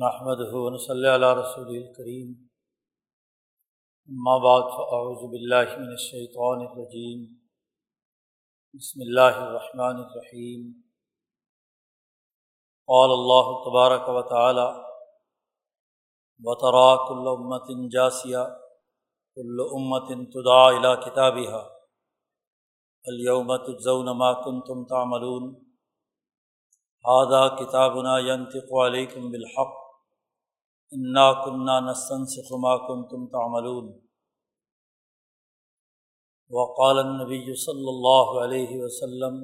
محمد ہُون صلی اللہ رسول الکریم بعد فاعوذ باللہ من الشیطان الرجیم بسم اللہ الرحمن الرحیم قال اللہ تبارک و تعالی وطرا کل امت جاسیہ کل امت تدعا الى کتابها اليوم تجزون ما کنتم تعملون. هذا كتابنا ينطق عليكم بالحق انا کنہ نسن سخما کن تم تعملون وقال النبی صلی اللہ علیہ وسلم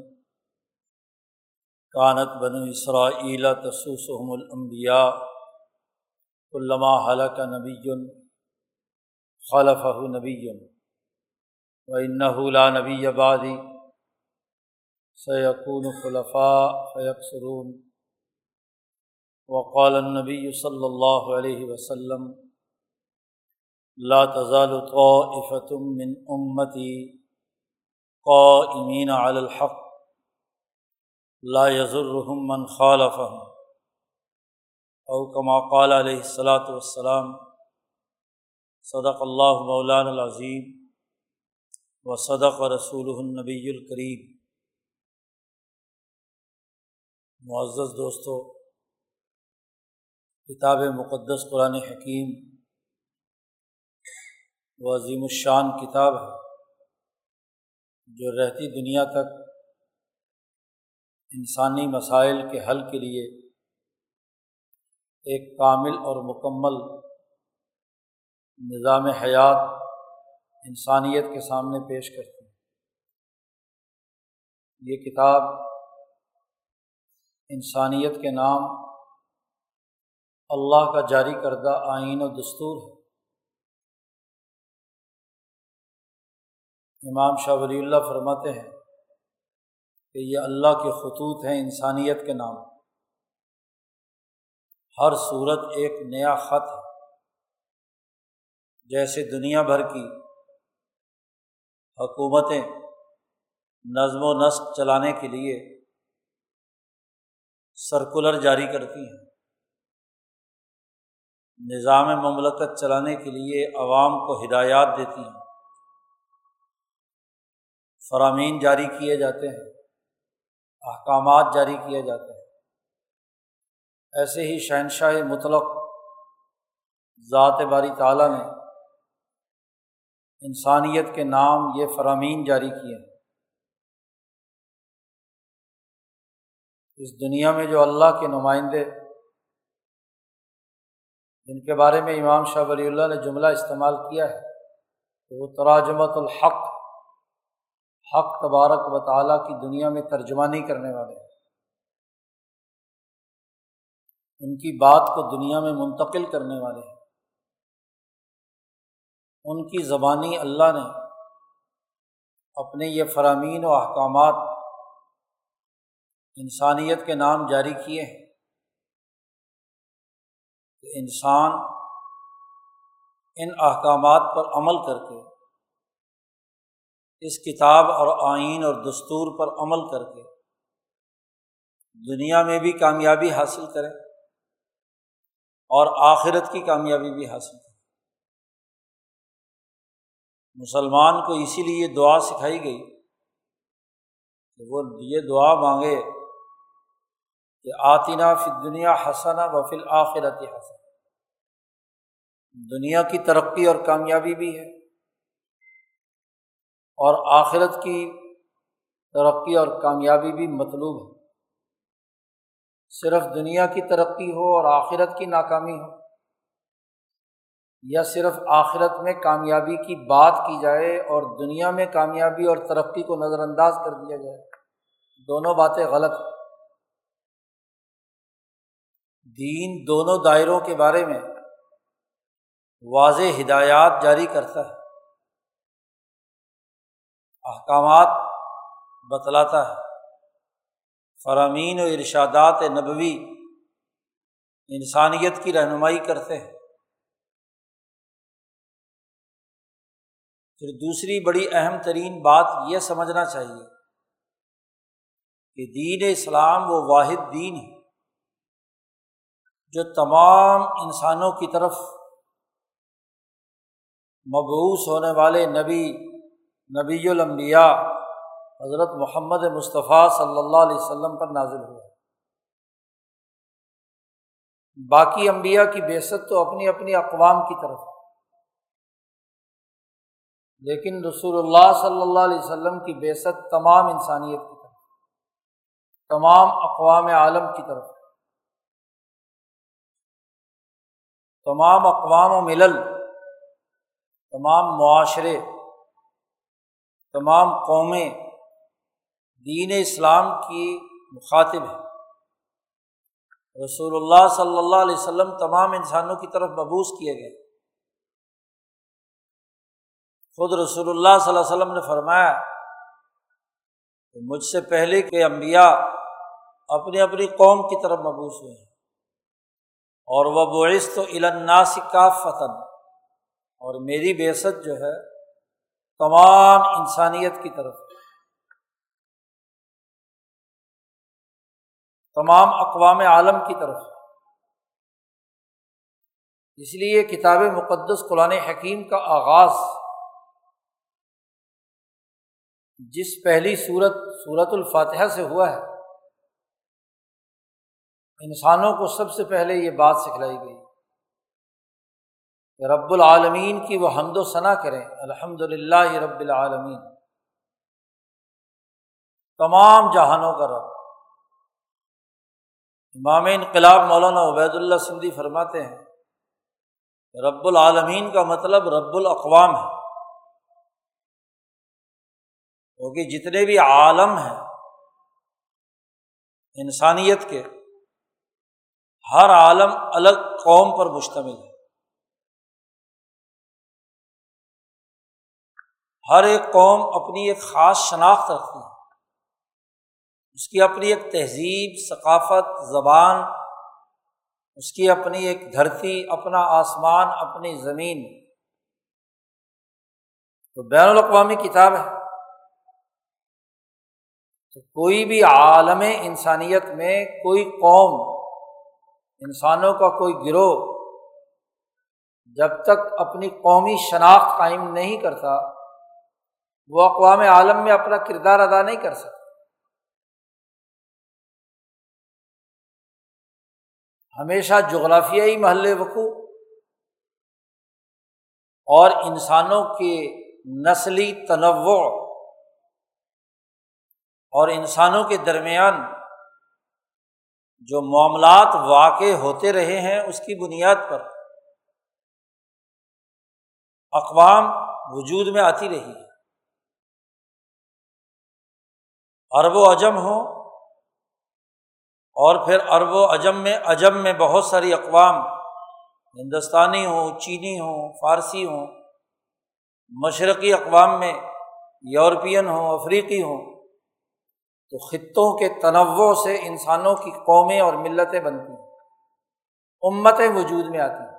کانت بن اسرائیل تسوسحم الانبیاء علامہ حلق نبی خلف نبی و لا نبی آبادی سیقون خلفاء فیقسرون وقال النبی صلی اللہ علیہ وسلم، لا تزال طائفة من امتی قائمین علی الحق، لا يضرهم من خالفهم. او كما قال علیہ الصلاۃ والسلام، صدق اللہ مولان العظیم و صدق رسول النبی الکریم معزز دوستو کتاب مقدس قرآن حکیم و عظیم الشان کتاب ہے، جو رہتی دنیا تک انسانی مسائل کے حل کے لیے ایک کامل اور مکمل نظام حیات انسانیت کے سامنے پیش کرتی ہے۔ یہ کتاب انسانیت کے نام اللہ کا جاری کردہ آئین و دستور ہے۔ امام شاہ ولی اللہ فرماتے ہیں کہ یہ اللہ کے خطوط ہیں انسانیت کے نام۔ ہر صورت ایک نیا خط ہے۔ جیسے دنیا بھر کی حکومتیں نظم و نسق چلانے کے لیے سرکولر جاری کرتی ہیں۔ نظام مملکت چلانے کے لیے عوام کو ہدایات دیتی ہیں۔ فرامین جاری کیے جاتے ہیں۔ احکامات جاری کیے جاتے ہیں۔ ایسے ہی شہنشاہ مطلق ذات باری تعالیٰ نے انسانیت کے نام یہ فرامین جاری کیے ہیں۔ اس دنیا میں جو اللہ کے نمائندے جن کے بارے میں امام شاہ ولی اللہ نے جملہ استعمال کیا ہے کہ وہ تراجمت الحق، حق تبارک و تعالیٰ کی دنیا میں ترجمانی کرنے والے ہیں۔ ان کی بات کو دنیا میں منتقل کرنے والے ہیں۔ ان کی زبانی اللہ نے اپنے یہ فرامین و احکامات انسانیت کے نام جاری کیے ہیں۔ کہ انسان ان احکامات پر عمل کر کے، اس کتاب اور آئین اور دستور پر عمل کر کے دنیا میں بھی کامیابی حاصل کریں اور آخرت کی کامیابی بھی حاصل کریں۔ مسلمان کو اسی لیے دعا سکھائی گئی کہ وہ یہ دعا مانگے کہ آتینہ فی دنیا حسنا وفل آخرت حسن دنیا کی ترقی اور کامیابی بھی ہے۔ اور آخرت کی ترقی اور کامیابی بھی مطلوب ہے۔ صرف دنیا کی ترقی ہو اور آخرت کی ناکامی ہو۔ یا صرف آخرت میں کامیابی کی بات کی جائے اور دنیا میں کامیابی اور ترقی کو نظر انداز کر دیا جائے۔ دونوں باتیں غلط ہیں۔ دین دونوں دائروں کے بارے میں واضح ہدایات جاری کرتا ہے۔ احکامات بتلاتا ہے۔ فرامین و ارشادات نبوی انسانیت کی رہنمائی کرتے ہیں۔ پھر دوسری بڑی اہم ترین بات یہ سمجھنا چاہیے کہ دین اسلام وہ واحد دین ہے۔ جو تمام انسانوں کی طرف مبوس ہونے والے نبی نبی الانبیاء حضرت محمد مصطفیٰ صلی اللہ علیہ وسلم پر نازل ہوا باقی انبیاء کی بیست تو اپنی اپنی اقوام کی طرف۔ ہے لیکن رسول اللہ صلی اللہ علیہ وسلم کی بیست تمام انسانیت کی طرف، تمام اقوام عالم کی طرف۔ تمام اقوام و ملل، تمام معاشرے، تمام قومیں دین اسلام کی مخاطب ہے رسول اللہ صلی اللہ علیہ وسلم تمام انسانوں کی طرف مبوس کیے گئے۔ خود رسول اللہ صلی اللہ علیہ وسلم نے فرمایا کہ مجھ سے پہلے کے انبیاء اپنی اپنی قوم کی طرف مبوس ہوئے ہیں۔ اور وہ بعث تو الناس کا فتن اور میری بیست جو ہے، تمام انسانیت کی طرف۔ تمام اقوام عالم کی طرف۔ اس لیے کتاب مقدس قرآن حکیم کا آغاز۔ جس پہلی صورت صورت الفاتحہ سے ہوا ہے انسانوں کو سب سے پہلے یہ بات سکھلائی گئی کہ رب العالمین کی وہ حمد و ثنا کریں الحمد للہ رب العالمین۔ تمام جہانوں کا رب۔ امام انقلاب مولانا عبید اللہ سندھی فرماتے ہیں رب العالمین کا مطلب رب الاقوام ہے۔ کیونکہ جتنے بھی عالم ہیں انسانیت کے ہر عالم الگ قوم پر مشتمل ہے۔ ہر ایک قوم اپنی ایک خاص شناخت رکھتی ہے۔ اس کی اپنی ایک تہذیب، ثقافت، زبان، اس کی اپنی ایک دھرتی، اپنا آسمان، اپنی زمین۔ تو بین الاقوامی کتاب ہے۔ تو کوئی بھی عالم انسانیت میں، کوئی قوم انسانوں کا کوئی گروہ جب تک اپنی قومی شناخت قائم نہیں کرتا، وہ اقوام عالم میں اپنا کردار ادا نہیں کر سکتا۔ ہمیشہ جغرافیائی محل وقوع۔ اور انسانوں کے نسلی تنوع اور انسانوں کے درمیان جو معاملات واقع ہوتے رہے ہیں اس کی بنیاد پر اقوام وجود میں آتی رہی ہے۔ ارب و اجم ہوں اور پھر عرب و عجم میں عجم میں بہت ساری اقوام ہندوستانی ہوں، چینی ہوں، فارسی ہوں، مشرقی اقوام میں، یورپین ہوں، افریقی ہوں۔ تو خطوں کے تنوع سے انسانوں کی قومیں اور ملتیں بنتی ہیں۔ امتیں وجود میں آتی ہیں۔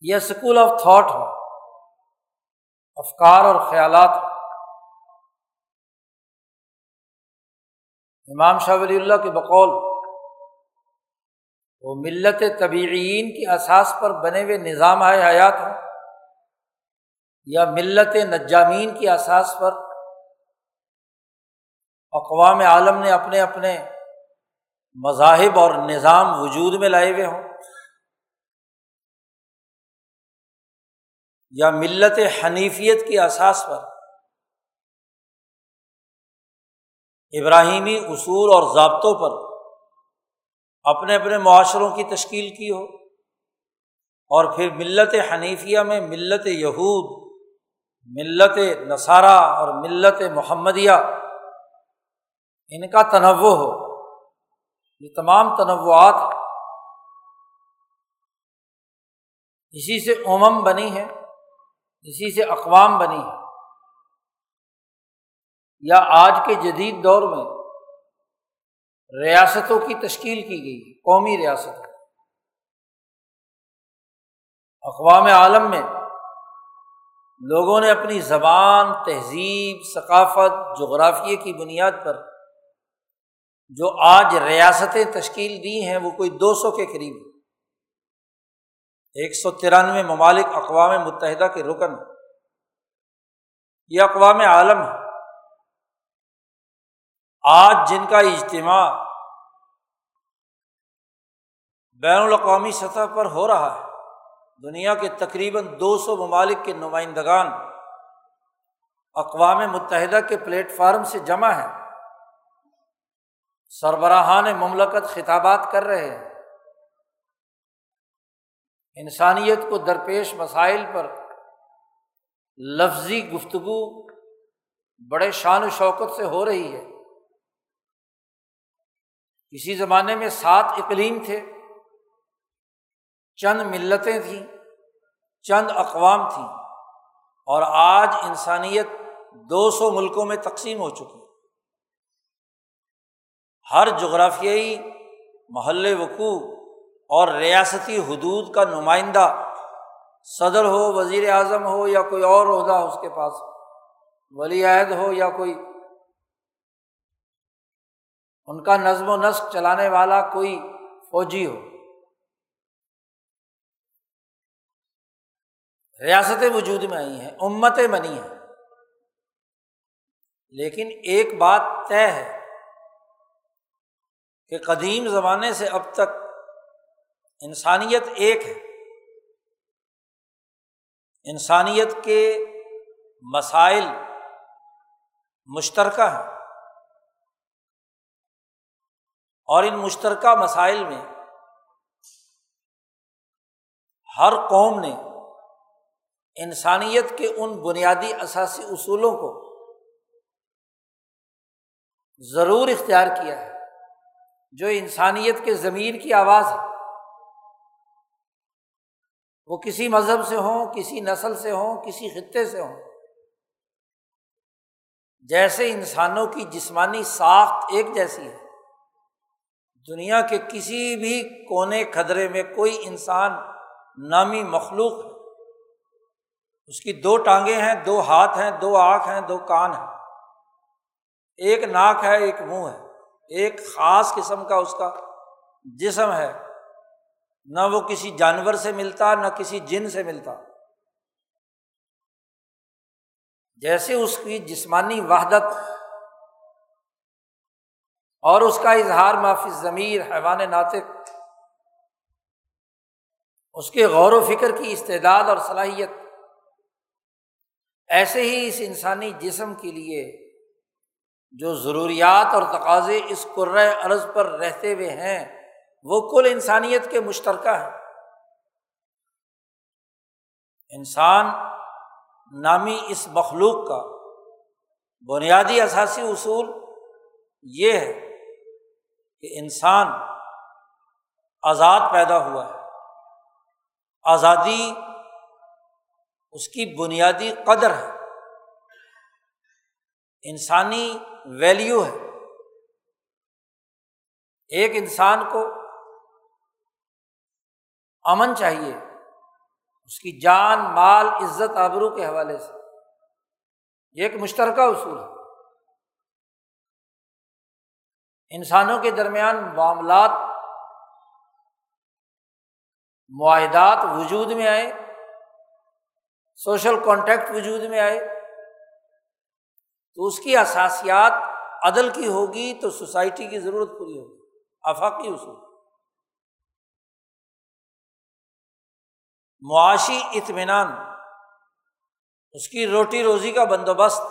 یہ اسکول آف تھاٹ ہو۔ افکار اور خیالات ہو۔ امام شاہ ولی اللہ کے بقول، وہ ملت طبعین کی اساس پر بنے ہوئے نظام آئے حیات ہوں یا ملت نجامین کی اساس پر اقوام عالم نے اپنے اپنے مذاہب اور نظام وجود میں لائے ہوئے ہوں۔ یا ملت حنیفیت کی اساس پر۔ ابراہیمی اصول اور ضابطوں پر اپنے اپنے معاشروں کی تشکیل کی ہو۔ اور پھر ملت حنیفیہ میں ملت یہود، ملت نصارہ اور ملت محمدیہ ان کا تنوع ہو، یہ تمام تنوعات اسی سے امم بنی ہے اسی سے اقوام بنی ہے یا آج کے جدید دور میں ریاستوں کی تشکیل کی گئی، قومی ریاست اقوام عالم میں لوگوں نے اپنی زبان، تہذیب، ثقافت جغرافیے کی بنیاد پر جو آج ریاستیں تشکیل دی ہیں، وہ کوئی دو سو کے قریب ایک سو ترانوے ممالک اقوام متحدہ کے رکن یہ اقوام عالم ہے آج جن کا اجتماع بین الاقوامی سطح پر ہو رہا ہے، دنیا کے تقریباً دو سو ممالک کے نمائندگان اقوام متحدہ کے پلیٹ فارم سے جمع ہے سربراہان مملکت خطابات کر رہے ہیں۔ انسانیت کو درپیش مسائل پر لفظی گفتگو بڑے شان و شوکت سے ہو رہی ہے۔ کسی زمانے میں سات اقلیم تھے۔ چند ملتیں تھیں، چند اقوام تھیں اور آج انسانیت دو سو ملکوں میں تقسیم ہو چکی ہر جغرافیائی محل وقوع اور ریاستی حدود کا نمائندہ صدر ہو، وزیر اعظم ہو یا کوئی اور عہدہ اس کے پاس، ولی عہد ہو یا کوئی ان کا نظم و نسق چلانے والا کوئی فوجی ہو۔ ریاستیں وجود میں آئی ہیں، امتیں بنی ہیں۔ لیکن ایک بات طے ہے کہ قدیم زمانے سے اب تک انسانیت ایک ہے۔ انسانیت کے مسائل مشترکہ ہیں۔ اور ان مشترکہ مسائل میں ہر قوم نے انسانیت کے ان بنیادی اثاثی اصولوں کو ضرور اختیار کیا ہے۔ جو انسانیت کے ضمیر کی آواز ہے، وہ کسی مذہب سے ہوں، کسی نسل سے ہوں، کسی خطے سے ہوں۔ جیسے انسانوں کی جسمانی ساخت ایک جیسی ہے، دنیا کے کسی بھی کونے کھدرے میں کوئی انسان نامی مخلوق ہے۔ اس کی دو ٹانگیں ہیں، دو ہاتھ ہیں، دو آنکھ ہیں، دو کان ہیں۔ ایک ناک ہے، ایک منہ ہے۔ ایک خاص قسم کا اس کا جسم ہے۔ نہ وہ کسی جانور سے ملتا، نہ کسی جن سے ملتا۔ جیسے اس کی جسمانی وحدت اور اس کا اظہار معافی ضمیر حیوان ناطق، اس کے غور و فکر کی استعداد اور صلاحیت، ایسے ہی اس انسانی جسم کے لیے جو ضروریات اور تقاضے اس عرض پر رہتے ہوئے ہیں، وہ کل انسانیت کے مشترکہ ہیں۔ انسان نامی اس مخلوق کا بنیادی اثاثی اصول یہ ہے کہ انسان آزاد پیدا ہوا ہے۔ آزادی اس کی بنیادی قدر ہے۔ انسانی ویلیو ہے۔ ایک انسان کو امن چاہیے، اس کی جان، مال، عزت، آبرو کے حوالے سے۔ یہ ایک مشترکہ اصول ہے۔ انسانوں کے درمیان معاملات، معاہدات وجود میں آئے، سوشل کانٹیکٹ وجود میں آئے۔ تو اس کی اثاسیات عدل کی ہوگی تو سوسائٹی کی ضرورت پوری ہوگی۔ آفاقی اصول۔ معاشی اطمینان۔ اس کی روٹی روزی کا بندوبست۔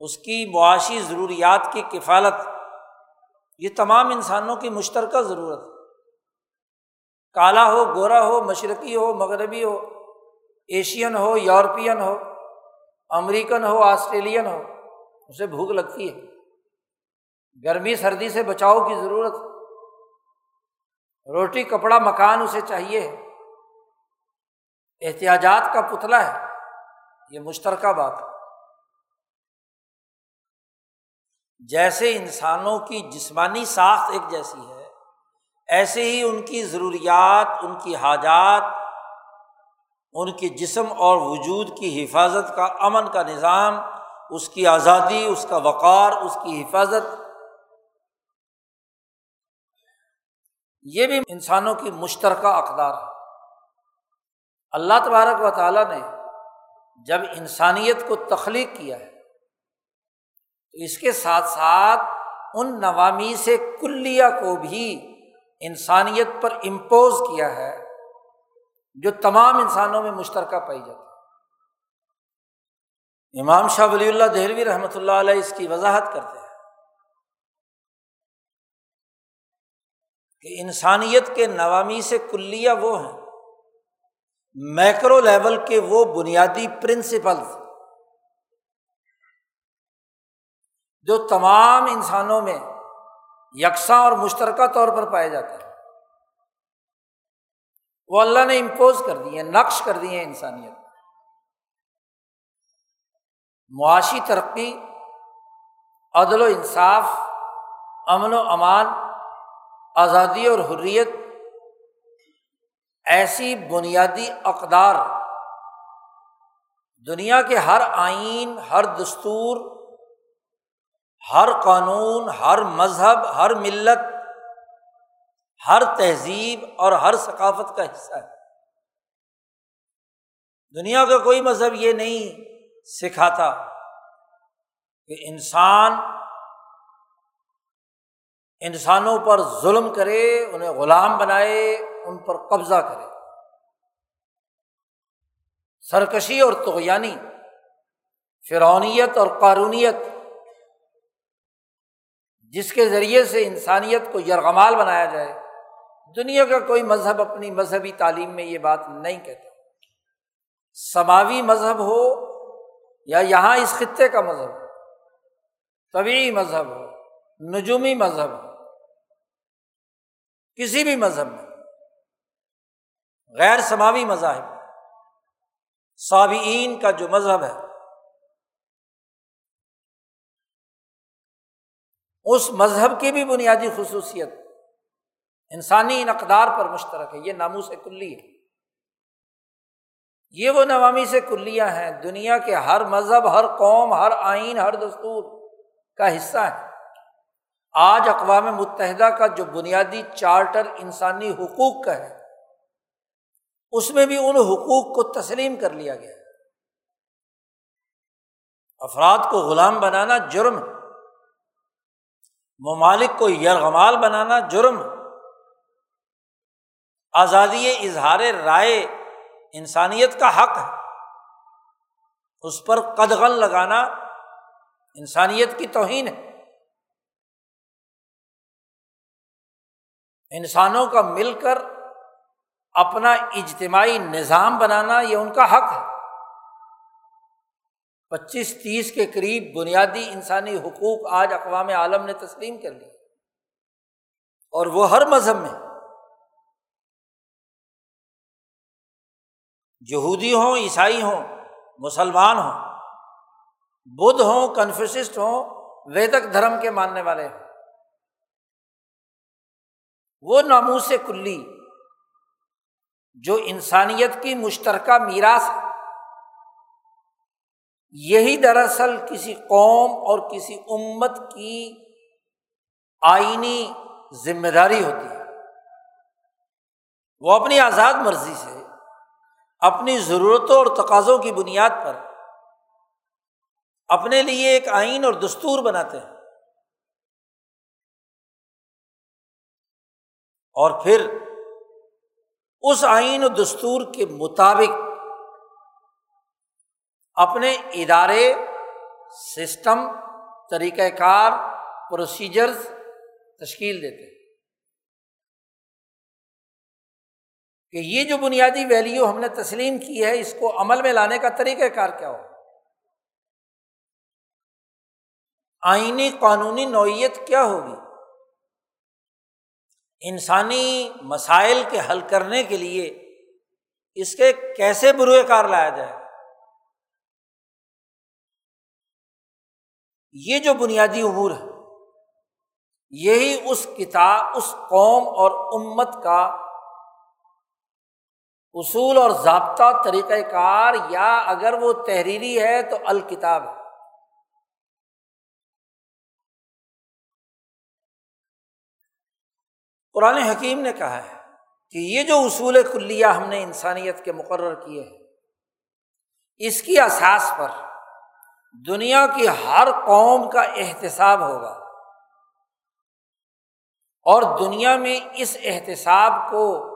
اس کی معاشی ضروریات کی کفالت۔ یہ تمام انسانوں کی مشترکہ ضرورت۔ ہے کالا ہو، گورا ہو، مشرقی ہو، مغربی ہو، ایشین ہو، یورپین ہو۔ امریکن ہو، آسٹریلین ہو، اسے بھوک لگتی ہے۔ گرمی، سردی سے بچاؤ کی ضرورت روٹی، کپڑا، مکان اسے چاہیے احتیاجات کا پتلا ہے۔ یہ مشترکہ بات ہے۔ جیسے انسانوں کی جسمانی ساخت ایک جیسی ہے، ایسے ہی ان کی ضروریات، ان کی حاجات ان کے جسم اور وجود کی حفاظت کا امن کا نظام، اس کی آزادی، اس کا وقار، اس کی حفاظت۔ یہ بھی انسانوں کی مشترکہ اقدار ہے۔ اللہ تبارک و تعالیٰ نے جب انسانیت کو تخلیق کیا ہے، تو اس کے ساتھ ساتھ ان نوامی سے کلیہ کو بھی انسانیت پر امپوز کیا ہے۔ جو تمام انسانوں میں مشترکہ پائی جاتی ہے۔ امام شاہ ولی اللہ دہلوی رحمۃ اللہ علیہ اس کی وضاحت کرتے ہیں کہ انسانیت کے نوامی سے کلیہ وہ ہیں۔ میکرو لیول کے وہ بنیادی پرنسپلز جو تمام انسانوں میں یکساں اور مشترکہ طور پر پائے جاتے ہیں۔ وہ اللہ نے امپوز کر دیے نقش کر دیے انسانیت معاشی ترقی، عدل و انصاف، امن و امان، آزادی اور حریت ایسی بنیادی اقدار دنیا کے ہر آئین، ہر دستور، ہر قانون، ہر مذہب، ہر ملت ہر تہذیب اور ہر ثقافت کا حصہ ہے۔ دنیا کا کوئی مذہب یہ نہیں سکھاتا کہ انسان انسانوں پر ظلم کرے، انہیں غلام بنائے، ان پر قبضہ کرے۔ سرکشی اور تغیانی فرونیت اور قارونیت، جس کے ذریعے سے انسانیت کو یرغمال بنایا جائے۔ دنیا کا کوئی مذہب اپنی مذہبی تعلیم میں یہ بات نہیں کہتا۔ سماوی مذہب ہو یا یہاں اس خطے کا مذہب ہو طبی مذہب ہو، نجومی مذہب ہو، کسی بھی مذہب میں، غیر سماوی مذاہب صابئین کا جو مذہب ہے، اس مذہب کی بھی بنیادی خصوصیت انسانی اقدار پر مشترک ہے، یہ نامو سے کلی ہے۔ یہ وہ نوامی سے کلیاں ہیں، دنیا کے ہر مذہب، ہر قوم، ہر آئین، ہر دستور کا حصہ ہے آج اقوام متحدہ کا جو بنیادی چارٹر انسانی حقوق کا ہے، اس میں بھی ان حقوق کو تسلیم کر لیا گیا۔ افراد کو غلام بنانا جرم ممالک کو یرغمال بنانا جرم آزادی اظہار رائے انسانیت کا حق ہے۔ اس پر قدغن لگانا انسانیت کی توہین ہے۔ انسانوں کا مل کر اپنا اجتماعی نظام بنانا یہ ان کا حق ہے۔ پچیس تیس کے قریب بنیادی انسانی حقوق آج اقوام عالم نے تسلیم کر لی اور وہ ہر مذہب میں یہودی ہوں، عیسائی ہوں، مسلمان ہوں، بدھ ہوں، کنفیوسسٹ ہوں، ویدک دھرم کے ماننے والے ہوں۔ وہ ناموس کلی جو انسانیت کی مشترکہ میراث ہے۔ یہی دراصل کسی قوم اور کسی امت کی آئینی ذمہ داری ہوتی ہے۔ وہ اپنی آزاد مرضی سے اپنی ضرورتوں اور تقاضوں کی بنیاد پر اپنے لیے ایک آئین اور دستور بناتے ہیں۔ اور پھر اس آئین و دستور کے مطابق اپنے ادارے، سسٹم طریقۂ کار پروسیجرز تشکیل دیتے ہیں۔ کہ یہ جو بنیادی ویلیو ہم نے تسلیم کی ہے، اس کو عمل میں لانے کا طریقہ کار کیا ہو؟ آئینی قانونی نوعیت کیا ہوگی؟ انسانی مسائل کے حل کرنے کے لیے اس کے کیسے بروئے کار لایا جائے؟ یہ جو بنیادی امور ہے یہی اس کتاب، اس قوم اور امت کا اصول اور ضابطہ طریقۂ کار یا اگر وہ تحریری ہے تو الکتاب ہے۔ قرآن حکیم نے کہا ہے کہ یہ جو اصول کلیہ ہم نے انسانیت کے مقرر کیے ہیں، اس کی اساس پر دنیا کی ہر قوم کا احتساب ہوگا۔ اور دنیا میں اس احتساب کو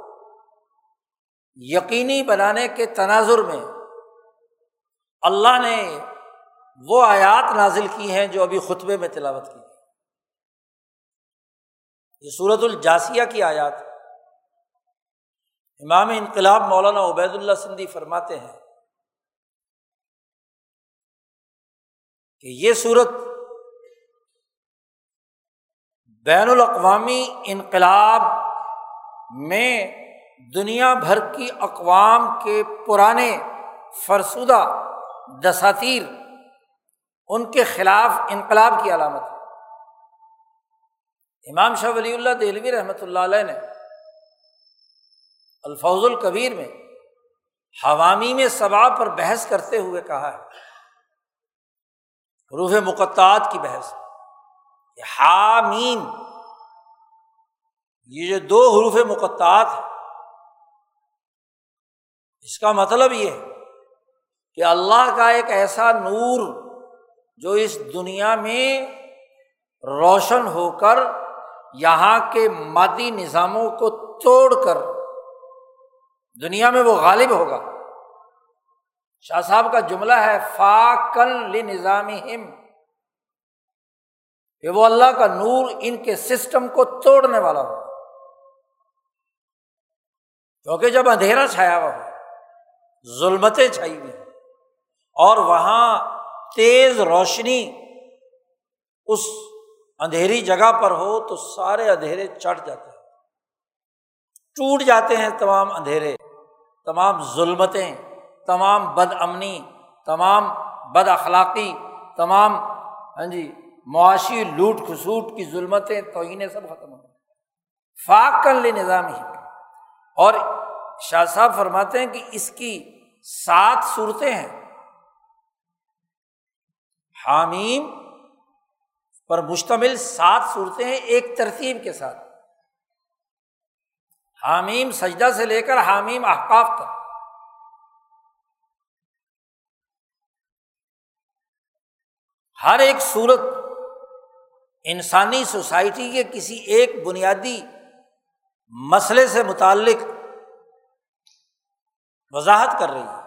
یقینی بنانے کے تناظر میں اللہ نے وہ آیات نازل کی ہیں جو ابھی خطبے میں تلاوت کی یہ صورت الجاسیہ کی آیات امام انقلاب مولانا عبید اللہ سندھی فرماتے ہیں کہ یہ صورت بین الاقوامی انقلاب میں دنیا بھر کی اقوام کے پرانے فرسودہ دساتیر، ان کے خلاف انقلاب کی علامت ہے۔ امام شاہ ولی اللہ دہلوی رحمۃ اللہ علیہ نے الفوظ القبیر میں حوامی میں صبا پر بحث کرتے ہوئے کہا ہے روح مقطعات کی بحث۔ حامیم، یہ جو دو حروف مقطعات ہیں اس کا مطلب یہ ہے کہ اللہ کا ایک ایسا نور جو اس دنیا میں روشن ہو کر یہاں کے مادی نظاموں کو توڑ کر دنیا میں وہ غالب ہوگا۔ شاہ صاحب کا جملہ ہے، فاکن نظامی ہم کہ وہ اللہ کا نور ان کے سسٹم کو توڑنے والا ہو کیونکہ جب اندھیرا چھایا ہوا ہو ظلمتیں چھائی ہوئی اور وہاں تیز روشنی اس اندھیری جگہ پر ہو تو سارے اندھیرے چڑھ جاتے ہیں۔ ٹوٹ جاتے ہیں تمام اندھیرے، تمام ظلمتیں، تمام بد امنی، تمام بد اخلاقی، تمام ہاں جی معاشی لوٹ خسوٹ کی ظلمتیں توہینیں سب ختم ہو فاق کر لے نظام ہی اور شاہ صاحب فرماتے ہیں کہ اس کی سات صورتیں ہیں۔ حامیم پر مشتمل سات صورتیں ہیں ایک ترتیب کے ساتھ۔ حامیم سجدہ سے لے کر حامیم احقاف تک۔ ہر ایک صورت انسانی سوسائٹی کے کسی ایک بنیادی مسئلے سے متعلق وضاحت کر رہی ہے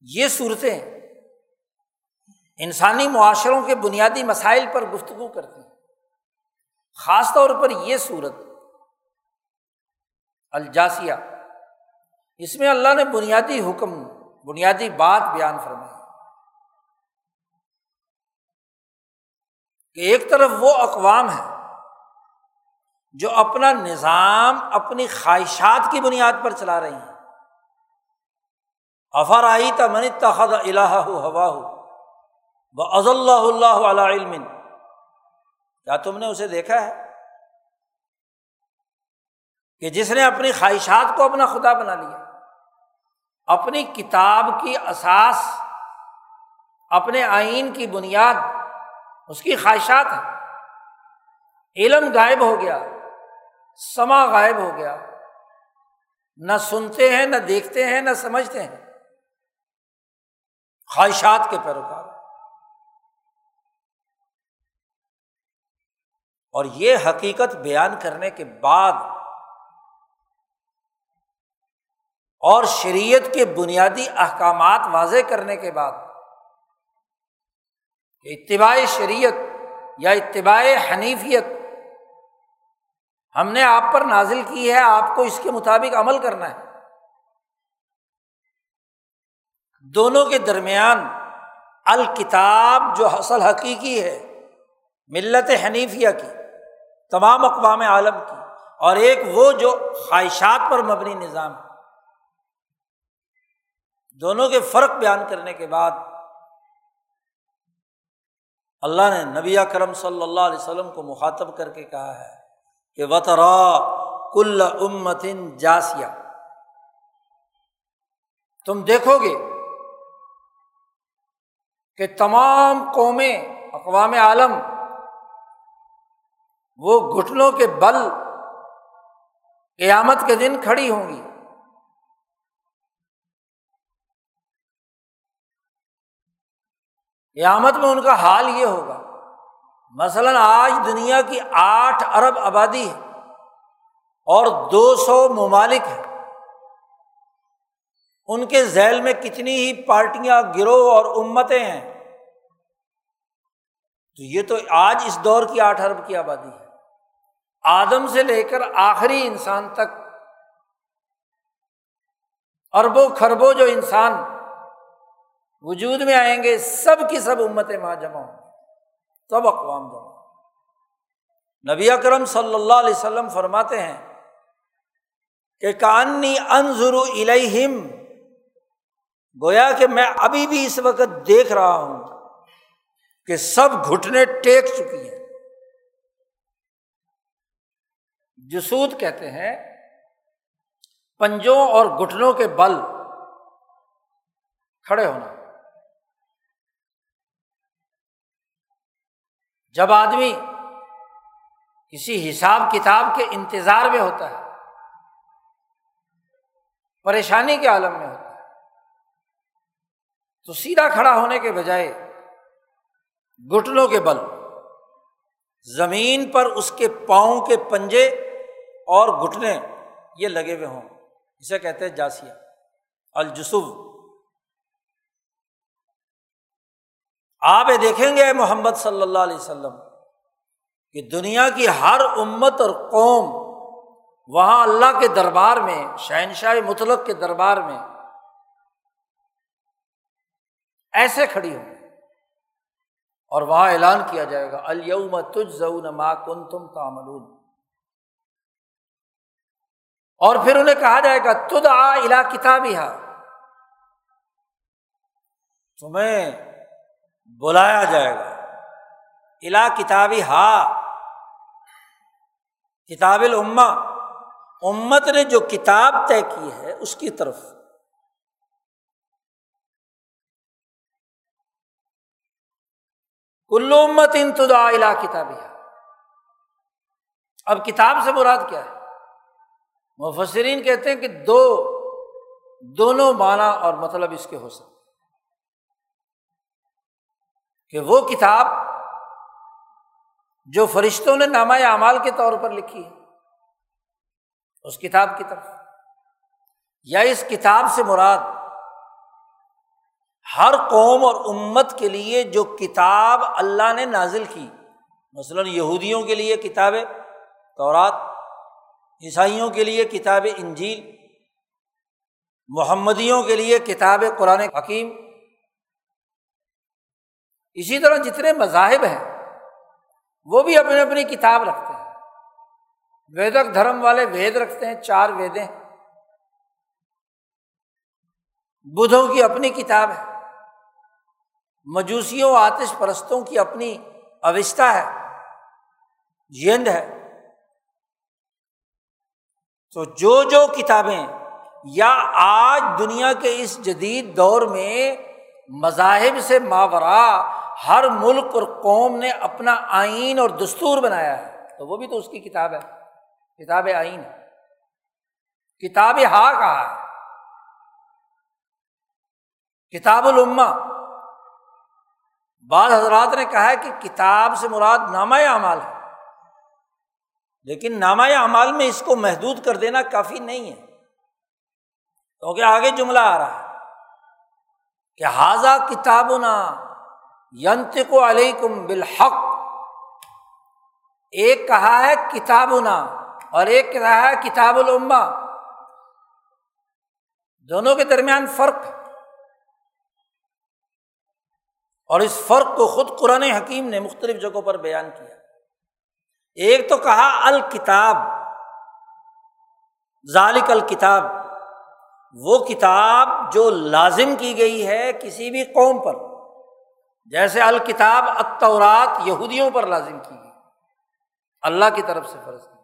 یہ صورتیں انسانی معاشروں کے بنیادی مسائل پر گفتگو کرتی ہیں۔ خاص طور پر یہ صورت الجاسیہ، اس میں اللہ نے بنیادی حکم، بنیادی بات بیان فرمائی۔ کہ ایک طرف وہ اقوام ہے جو اپنا نظام، اپنی خواہشات کی بنیاد پر چلا رہی ہیں۔ افر آئی من تخد الہ ہو ہوا ہو وہ از اللہ اللہ علیہ علم۔ کیا تم نے اسے دیکھا ہے؟ کہ جس نے اپنی خواہشات کو اپنا خدا بنا لیا، اپنی کتاب کی اساس، اپنے آئین کی بنیاد، اس کی خواہشات ہے علم غائب ہو گیا۔ سما غائب ہو گیا۔ نہ سنتے ہیں، نہ دیکھتے ہیں، نہ سمجھتے ہیں۔ خواہشات کے پیروکار۔ اور یہ حقیقت بیان کرنے کے بعد اور شریعت کے بنیادی احکامات واضح کرنے کے بعد اتباع شریعت یا اتباع حنیفیت ہم نے آپ پر نازل کی ہے، آپ کو اس کے مطابق عمل کرنا ہے۔ دونوں کے درمیان الکتاب جو اصل حقیقی ہے، ملت حنیفیہ کی، تمام اقوام عالم کی، اور ایک وہ جو خواہشات پر مبنی نظام ہے۔ دونوں کے فرق بیان کرنے کے بعد اللہ نے نبی کرم صلی اللہ علیہ وسلم کو مخاطب کر کے کہا ہے کہ وطرا کل امتن جاسیا تم دیکھو گے کہ تمام قومیں، اقوام عالم، وہ گھٹنوں کے بل قیامت کے دن کھڑی ہوں گی۔ قیامت میں ان کا حال یہ ہوگا مثلاً آج دنیا کی آٹھ ارب آبادی ہے اور دو سو ممالک ہیں۔ ان کے ذیل میں کتنی ہی پارٹیاں، گروہ اور امتیں ہیں۔ تو یہ تو آج اس دور کی آٹھ ارب کی آبادی ہے۔ آدم سے لے کر آخری انسان تک، اربوں خربوں جو انسان وجود میں آئیں گے، سب کی سب امتیں وہاں جمع ہوں گی۔ سب اقوام جمع۔ نبی اکرم صلی اللہ علیہ وسلم فرماتے ہیں کہ کانی انضر الہم گویا کہ میں ابھی بھی اس وقت دیکھ رہا ہوں کہ سب گھٹنے ٹیک چکی ہیں۔ جسود کہتے ہیں، پنجوں اور گھٹنوں کے بل کھڑے ہونا۔ جب آدمی کسی حساب کتاب کے انتظار میں ہوتا ہے، پریشانی کے عالم میں ہوتا ہے، تو سیدھا کھڑا ہونے کے بجائے گھٹنوں کے بل، زمین پر اس کے پاؤں کے پنجے اور گھٹنے یہ لگے ہوئے ہوں۔ اسے کہتے ہیں جاسیا الجسو۔ آپ دیکھیں گے محمد صلی اللہ علیہ وسلم کہ دنیا کی ہر امت اور قوم وہاں اللہ کے دربار میں، شہنشاہ مطلق کے دربار میں ایسے کھڑی ہوں اور وہاں اعلان کیا جائے گا الوم تج ما کن تم تامل اور پھر انہیں کہا جائے گا تد آ الا کتابی ہا تمہیں بلایا جائے گا۔ الا کتابی ہا۔ کتاب الما امت نے جو کتاب طے کی ہے اس کی طرف۔ کلو امت انتدا الا کتابی ہا۔ اب کتاب سے مراد کیا ہے؟ مفسرین کہتے ہیں کہ دو، دونوں معنی اور مطلب اس کے ہو سکتے کہ وہ کتاب جو فرشتوں نے نامہ اعمال کے طور پر لکھی ہے، اس کتاب کی طرف۔ یا اس کتاب سے مراد ہر قوم اور امت کے لیے جو کتاب اللہ نے نازل کی، مثلاً یہودیوں کے لیے کتاب تورات، عیسائیوں کے لیے کتاب انجیل، محمدیوں کے لیے کتاب قرآن حکیم۔ اسی طرح جتنے مذاہب ہیں، وہ بھی اپنی اپنی کتاب رکھتے ہیں۔ ویدک دھرم والے وید رکھتے ہیں، چار ویدیں بدھوں کی اپنی کتاب ہے۔ مجوسیوں، آتش پرستوں کی اپنی اوشتا ہے۔ جیند ہے۔ تو جو جو کتابیں، یا آج دنیا کے اس جدید دور میں مذاہب سے ماورا ہر ملک اور قوم نے اپنا آئین اور دستور بنایا ہے۔ تو وہ بھی تو اس کی کتاب ہے۔ کتاب آئین کتاب ہا کہا ہے۔ کتاب العما بعض حضرات نے کہا ہے کہ کتاب سے مراد نامہ اعمال ہے۔ لیکن نامہ اعمال میں اس کو محدود کر دینا کافی نہیں ہے۔ کیونکہ آگے جملہ آ رہا ہے کہ حاضہ کتاب نا ینت علیکم بالحق۔ ایک کہا ہے کتاب نا اور ایک کہا ہے کتاب العما دونوں کے درمیان فرق۔ اور اس فرق کو خود قرآن حکیم نے مختلف جگہوں پر بیان کیا۔ ایک تو کہا الکتاب، ذالک الکتاب۔ وہ کتاب جو لازم کی گئی ہے کسی بھی قوم پر۔ جیسے الکتاب اتورات یہودیوں پر لازم کی گئی۔ اللہ کی طرف سے فرض کی۔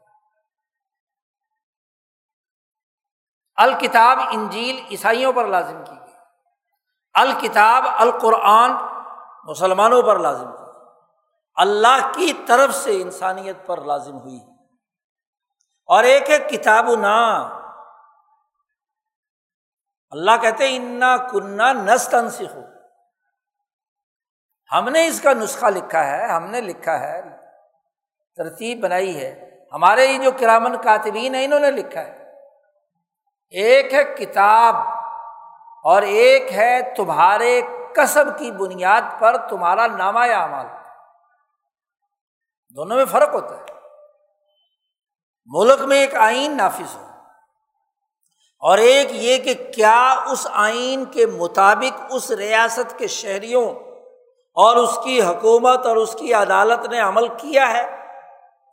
الکتاب انجیل عیسائیوں پر لازم کی گئی۔ الکتاب القرآن مسلمانوں پر لازم کی۔ اللہ کی طرف سے انسانیت پر لازم ہوئی۔ اور ایک ہے کتاب نا اللہ کہتے انا کنہ نسٹ انسکھ ہو ہم نے اس کا نسخہ لکھا ہے، ہم نے لکھا ہے، ترتیب بنائی ہے۔ ہمارے یہ جو کرامن کاتبین ہیں، انہوں نے لکھا ہے۔ ایک ہے کتاب اور ایک ہے تمہارے کسب کی بنیاد پر تمہارا نامہ یا امال دونوں میں فرق ہوتا ہے۔ ملک میں ایک آئین نافذ ہو اور ایک یہ کہ کیا اس آئین کے مطابق اس ریاست کے شہریوں اور اس کی حکومت اور اس کی عدالت نے عمل کیا ہے،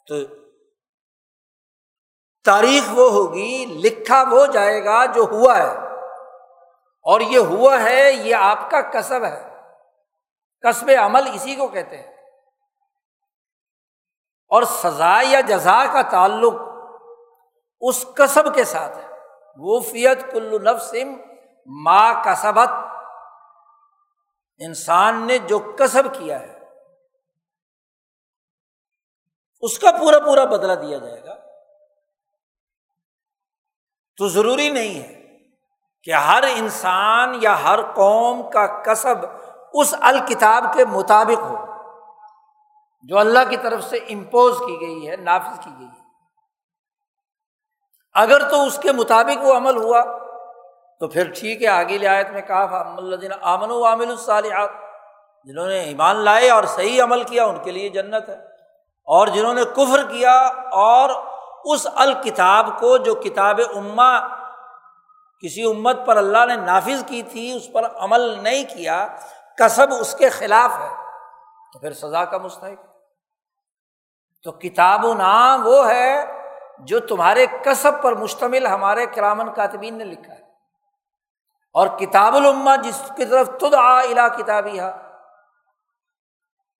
تو تاریخ وہ ہوگی، لکھا وہ جائے گا جو ہوا ہے۔ اور یہ ہوا ہے، یہ آپ کا کسب ہے۔ کسب عمل اسی کو کہتے ہیں۔ اور سزا یا جزا کا تعلق اس کسب کے ساتھ ہے۔ وہ فیت کلو نفسم ماں کسبت۔ انسان نے جو کسب کیا ہے، اس کا پورا پورا بدلا دیا جائے گا۔ تو ضروری نہیں ہے کہ ہر انسان یا ہر قوم کا کسب اس الکتاب کے مطابق ہو، جو اللہ کی طرف سے امپوز کی گئی ہے، نافذ کی گئی ہے۔ اگر تو اس کے مطابق وہ عمل ہوا تو پھر ٹھیک ہے، آگے لایت میں کہا امن و عامل الصالحات، جنہوں نے ایمان لائے اور صحیح عمل کیا، ان کے لیے جنت ہے۔ اور جنہوں نے کفر کیا اور اس الکتاب کو جو کتاب اما کسی امت پر اللہ نے نافذ کی تھی، اس پر عمل نہیں کیا، کسب اس کے خلاف ہے۔ تو پھر سزا کا مستحق۔ تو کتاب و نام وہ ہے جو تمہارے کسب پر مشتمل ہمارے کرامن کاتبین نے لکھا ہے۔ اور کتاب الما جس کی طرف تد آ الا کتابی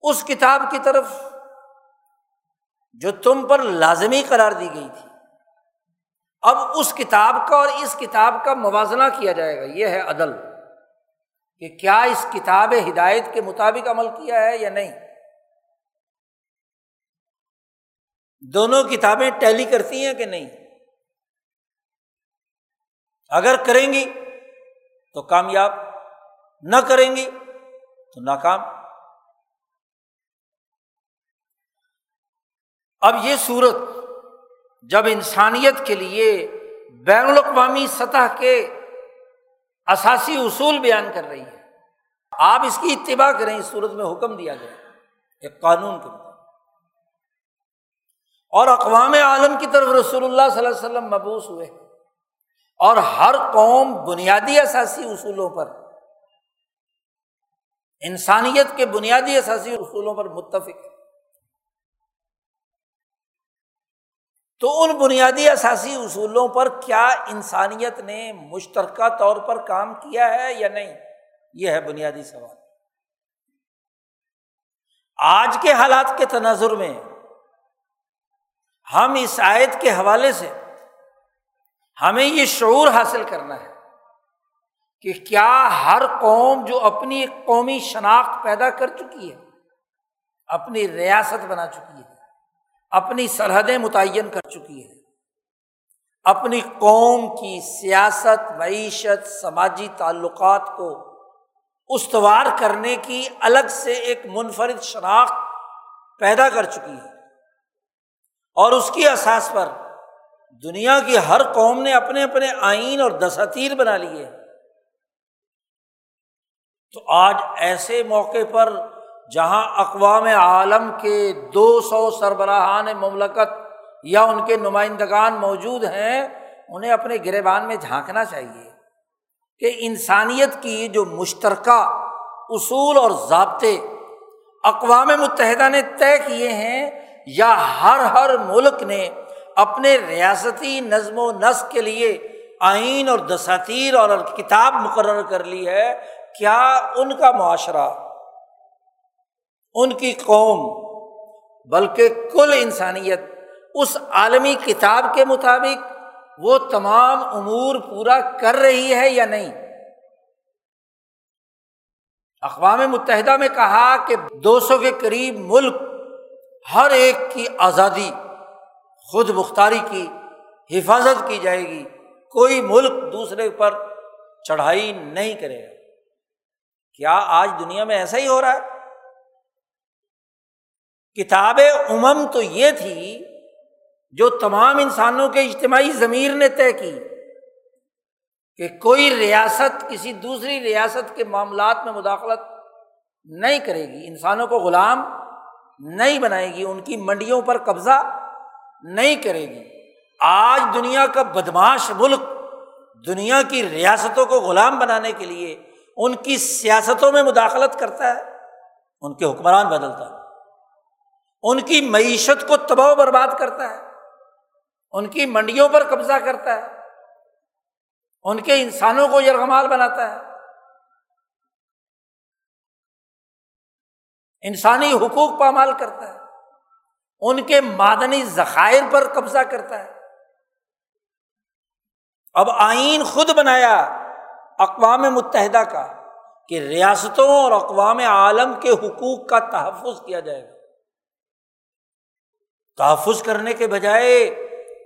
اس کتاب کی طرف جو تم پر لازمی قرار دی گئی تھی۔ اب اس کتاب کا اور اس کتاب کا موازنہ کیا جائے گا۔ یہ ہے عدل، کہ کیا اس کتاب ہدایت کے مطابق عمل کیا ہے یا نہیں۔ دونوں کتابیں ٹیلی کرتی ہیں کہ نہیں؟ اگر کریں گی تو کامیاب نہ کریں گی تو ناکام۔ اب یہ صورت جب انسانیت کے لیے بین الاقوامی سطح کے اثاثی اصول بیان کر رہی ہے، آپ اس کی اتباع کریں، اس صورت میں حکم دیا گیا ایک قانون کے مطابق۔ اور اقوام عالم کی طرف رسول اللہ صلی اللہ علیہ وسلم مبوس ہوئے۔ اور ہر قوم بنیادی اثاثی اصولوں پر، انسانیت کے بنیادی اثاثی اصولوں پر متفق ہے۔ تو ان بنیادی اثاثی اصولوں پر کیا انسانیت نے مشترکہ طور پر کام کیا ہے یا نہیں؟ یہ ہے بنیادی سوال۔ آج کے حالات کے تناظر میں، ہم اس آیت کے حوالے سے ہمیں یہ شعور حاصل کرنا ہے کہ کیا ہر قوم جو اپنی ایک قومی شناخت پیدا کر چکی ہے، اپنی ریاست بنا چکی ہے، اپنی سرحدیں متعین کر چکی ہے، اپنی قوم کی سیاست، معیشت، سماجی تعلقات کو استوار کرنے کی الگ سے ایک منفرد شناخت پیدا کر چکی ہے اور اس کی اساس پر دنیا کی ہر قوم نے اپنے اپنے آئین اور دستیر بنا لیے تو آج ایسے موقع پر جہاں اقوام عالم کے دو سو سربراہان مملکت یا ان کے نمائندگان موجود ہیں، انہیں اپنے گربان میں جھانکنا چاہیے کہ انسانیت کی جو مشترکہ اصول اور ضابطے اقوام متحدہ نے طے کیے ہیں یا ہر ہر ملک نے اپنے ریاستی نظم و نسق کے لیے آئین اور دساتیر اور کتاب مقرر کر لی ہے، کیا ان کا معاشرہ، ان کی قوم، بلکہ کل انسانیت، اس عالمی کتاب کے مطابق وہ تمام امور پورا کر رہی ہے یا نہیں؟ اقوام متحدہ میں کہا کہ دو سو کے قریب ملک ہر ایک کی آزادی خود مختاری کی حفاظت کی جائے گی۔ کوئی ملک دوسرے پر چڑھائی نہیں کرے گا۔ کیا آج دنیا میں ایسا ہی ہو رہا ہے؟ کتاب امم تو یہ تھی جو تمام انسانوں کے اجتماعی ضمیر نے طے کی کہ کوئی ریاست کسی دوسری ریاست کے معاملات میں مداخلت نہیں کرے گی۔ انسانوں کو غلام نہیں بنائے گی۔ ان کی منڈیوں پر قبضہ نہیں کرے گی۔ آج دنیا کا بدماش ملک دنیا کی ریاستوں کو غلام بنانے کے لیے ان کی سیاستوں میں مداخلت کرتا ہے، ان کے حکمران بدلتا ہے۔ ان کی معیشت کو تباہ و برباد کرتا ہے۔ ان کی منڈیوں پر قبضہ کرتا ہے۔ ان کے انسانوں کو یرغمال بناتا ہے۔ انسانی حقوق پامال کرتا ہے۔ ان کے معدنی ذخائر پر قبضہ کرتا ہے۔ اب آئین خود بنایا اقوام متحدہ کا کہ ریاستوں اور اقوام عالم کے حقوق کا تحفظ کیا جائے گا۔ تحفظ کرنے کے بجائے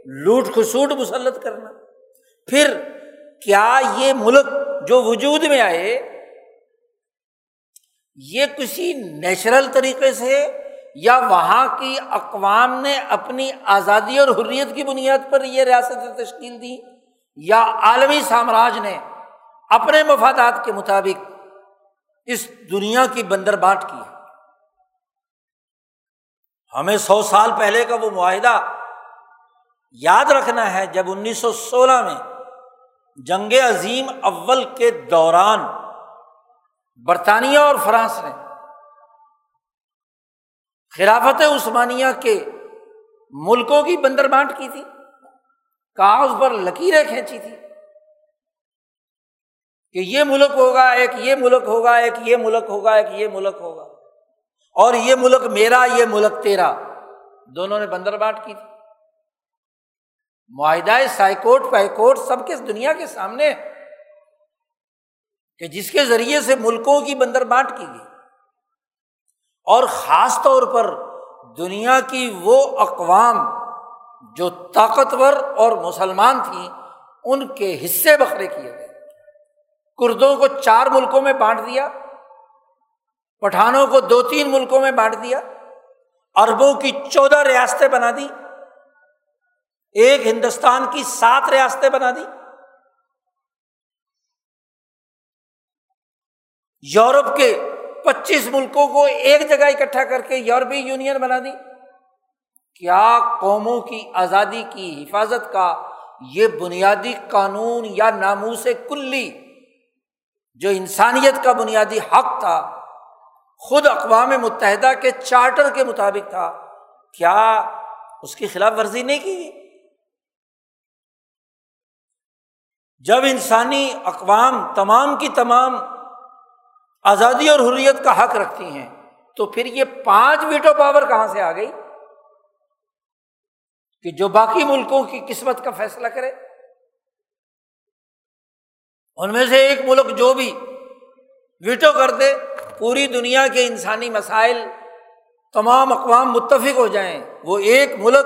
لوٹ خسوٹ مسلط کرنا۔ پھر کیا یہ ملک جو وجود میں آئے، یہ کسی نیچرل طریقے سے یا وہاں کی اقوام نے اپنی آزادی اور حریت کی بنیاد پر یہ ریاست تشکیل دی، یا عالمی سامراج نے اپنے مفادات کے مطابق اس دنیا کی بندر بانٹ کی ہمیں سو سال پہلے کا وہ معاہدہ یاد رکھنا ہے جب انیس سو سولہ میں جنگ عظیم اول کے دوران برطانیہ اور فرانس نے خلافت عثمانیہ کے ملکوں کی بندر بانٹ کی تھی، کاغذ پر لکیریں کھینچی تھی کہ یہ ملک ہوگا، ایک یہ ملک ہوگا، ایک یہ ملک ہوگا، ایک یہ ملک ہوگا، اور یہ ملک میرا، یہ ملک تیرا، دونوں نے بندر بانٹ کی تھی۔ معاہدہ سائیکوٹ پائیکوٹ سب کے دنیا کے سامنے کہ جس کے ذریعے سے ملکوں کی بندر بانٹ کی گئی۔ اور خاص طور پر دنیا کی وہ اقوام جو طاقتور اور مسلمان تھیں، ان کے حصے بکرے کیے گئے۔ کردوں کو چار ملکوں میں بانٹ دیا، پٹھانوں کو دو تین ملکوں میں بانٹ دیا اربوں کی چودہ ریاستیں بنا دی، ایک ہندوستان کی سات ریاستیں بنا دی۔ یورپ کے پچیس ملکوں کو ایک جگہ اکٹھا کر کے یورپی یونین بنا دی۔ کیا قوموں کی آزادی کی حفاظت کا یہ بنیادی قانون یا ناموس کلی جو انسانیت کا بنیادی حق تھا، خود اقوام متحدہ کے چارٹر کے مطابق تھا، کیا اس کی خلاف ورزی نہیں کی جب انسانی اقوام تمام کی تمام آزادی اور حریت کا حق رکھتی ہیں، تو پھر یہ پانچ ویٹو پاور کہاں سے آ گئی؟ کہ جو باقی ملکوں کی قسمت کا فیصلہ کرے۔ ان میں سے ایک ملک جو بھی ویٹو کر دے، پوری دنیا کے انسانی مسائل تمام اقوام متفق ہو جائیں، وہ ایک ملک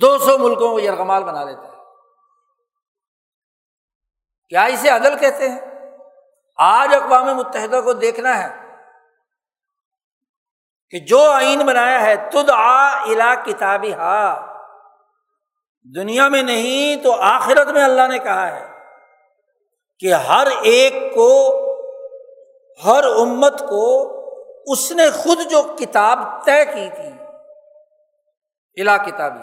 دو سو ملکوں کو یرغمال بنا دیتا ہے۔ کیا اسے عدل کہتے ہیں؟ آج اقوام متحدہ کو دیکھنا ہے کہ جو آئین بنایا ہے تد آ الا کتابی ہا دنیا میں نہیں تو آخرت میں اللہ نے کہا ہے کہ ہر ایک کو، ہر امت کو اس نے خود جو کتاب طے کی تھی الا کتابی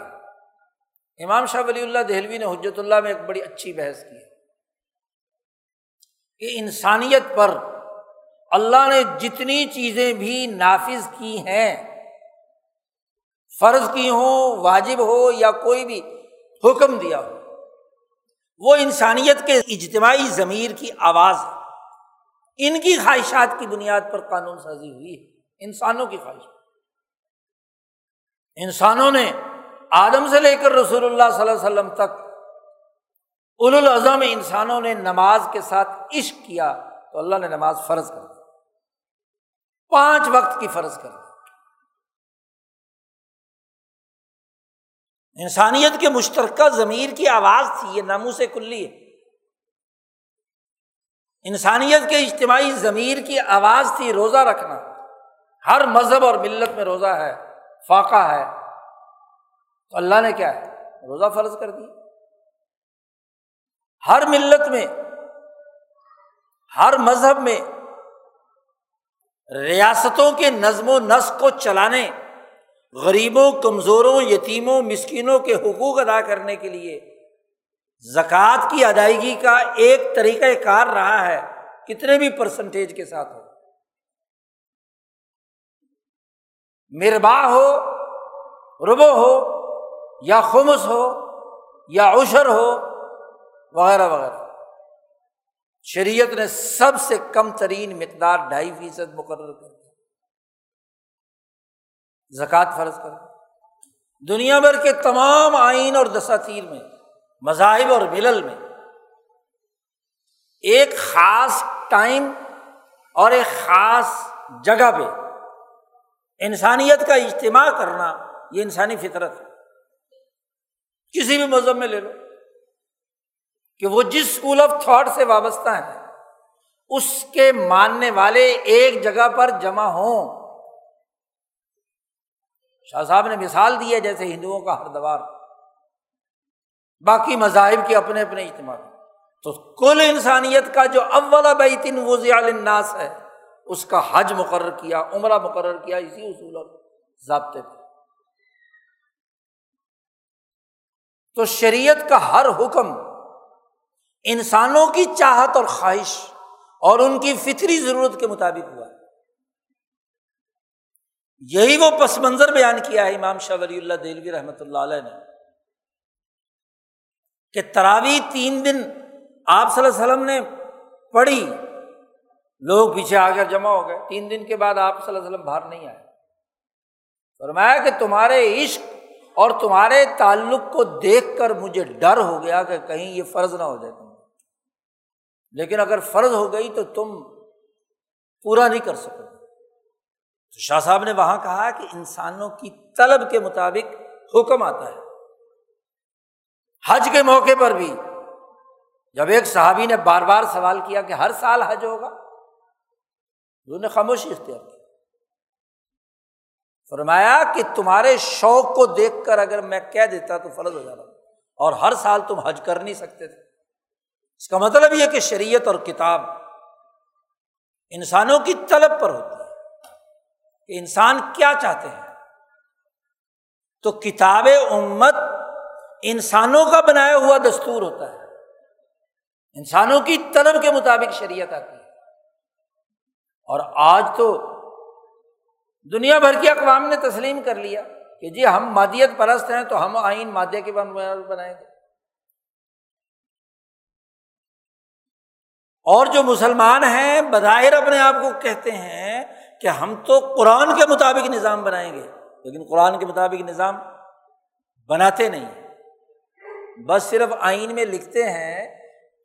امام شاہ ولی اللہ دہلوی نے حجرت اللہ میں ایک بڑی اچھی بحث کی۔ ہے کہ انسانیت پر اللہ نے جتنی چیزیں بھی نافذ کی ہیں، فرض کی ہوں، واجب ہو یا کوئی بھی حکم دیا ہو، وہ انسانیت کے اجتماعی ضمیر کی آواز ہے۔ ان کی خواہشات کی بنیاد پر قانون سازی ہوئی ہے۔ انسانوں کی خواہش۔ انسانوں نے آدم سے لے کر رسول اللہ صلی اللہ علیہ وسلم تک الاظم انسانوں نے نماز کے ساتھ عشق کیا تو اللہ نے نماز فرض کر دی۔ پانچ وقت کی فرض کر دی۔ انسانیت کے مشترکہ ضمیر کی آواز تھی، یہ نامو سے کلی ہے۔ انسانیت کے اجتماعی ضمیر کی آواز تھی روزہ رکھنا۔ ہر مذہب اور ملت میں روزہ ہے، فاقہ ہے۔ تو اللہ نے کیا ہے؟ روزہ فرض کر دیا۔ ہر ملت میں، ہر مذہب میں ریاستوں کے نظم و نسق کو چلانے، غریبوں، کمزوروں، یتیموں، مسکینوں کے حقوق ادا کرنے کے لیے زکوٰۃ کی ادائیگی کا ایک طریقہ کار رہا ہے، کتنے بھی پرسنٹیج کے ساتھ ہو۔ مربا ہو، ربو ہو، یا خمس ہو، یا عشر ہو وغیرہ وغیرہ۔ شریعت نے سب سے کم ترین مقدار ڈھائی فیصد مقرر کر دیا۔ زکوٰۃ فرض کر دنیا بھر کے تمام آئین اور دساتیر میں، مذاہب اور ملل میں، ایک خاص ٹائم اور ایک خاص جگہ پہ انسانیت کا اجتماع کرنا یہ انسانی فطرت ہے۔ کسی بھی مذہب میں لے لو۔ کہ وہ جس اسکول آف تھاٹ سے وابستہ ہیں، اس کے ماننے والے ایک جگہ پر جمع ہوں۔ شاہ صاحب نے مثال دی ہے جیسے ہندوؤں کا ہردوار باقی مذاہب کے اپنے اپنے اجتماع۔ تو کل انسانیت کا جو اول بیتن وزی الناس ہے، اس کا حج مقرر کیا، عمرہ مقرر کیا، اسی اصول اور ضابطے پہ تو شریعت کا ہر حکم انسانوں کی چاہت اور خواہش اور ان کی فطری ضرورت کے مطابق ہوا۔ یہی وہ پس منظر بیان کیا ہے امام شاہ ولی اللہ دلوی رحمۃ اللہ علیہ نے کہ تراوی تین دن آپ صلی اللہ علیہ وسلم نے پڑھی، لوگ پیچھے آ کر جمع ہو گئے۔ تین دن کے بعد آپ صلی اللہ علیہ وسلم باہر نہیں آئے۔ فرمایا کہ تمہارے عشق اور تمہارے تعلق کو دیکھ کر مجھے ڈر ہو گیا کہ کہیں یہ فرض نہ ہو جائے۔ تم لیکن اگر فرض ہو گئی تو تم پورا نہیں کر سکو تو شاہ صاحب نے وہاں کہا کہ انسانوں کی طلب کے مطابق حکم آتا ہے۔ حج کے موقع پر بھی جب ایک صحابی نے بار بار سوال کیا کہ ہر سال حج ہوگا؟ انہوں نے خاموشی اختیار کی۔ فرمایا کہ تمہارے شوق کو دیکھ کر اگر میں کہہ دیتا تو فرض ہو جاتا اور ہر سال تم حج کر نہیں سکتے تھے۔ اس کا مطلب یہ کہ شریعت اور کتاب انسانوں کی طلب پر ہوتی ہے کہ انسان کیا چاہتے ہیں۔ تو کتاب امت انسانوں کا بنایا ہوا دستور ہوتا ہے۔ انسانوں کی طلب کے مطابق شریعت آتی ہے۔ اور آج تو دنیا بھر کی اقوام نے تسلیم کر لیا کہ جی ہم مادیت پرست ہیں تو ہم آئین مادے کے بنائیں گے۔ اور جو مسلمان ہیں، بظاہر اپنے آپ کو کہتے ہیں کہ ہم تو قرآن کے مطابق نظام بنائیں گے، لیکن قرآن کے مطابق نظام بناتے نہیں بس صرف آئین میں لکھتے ہیں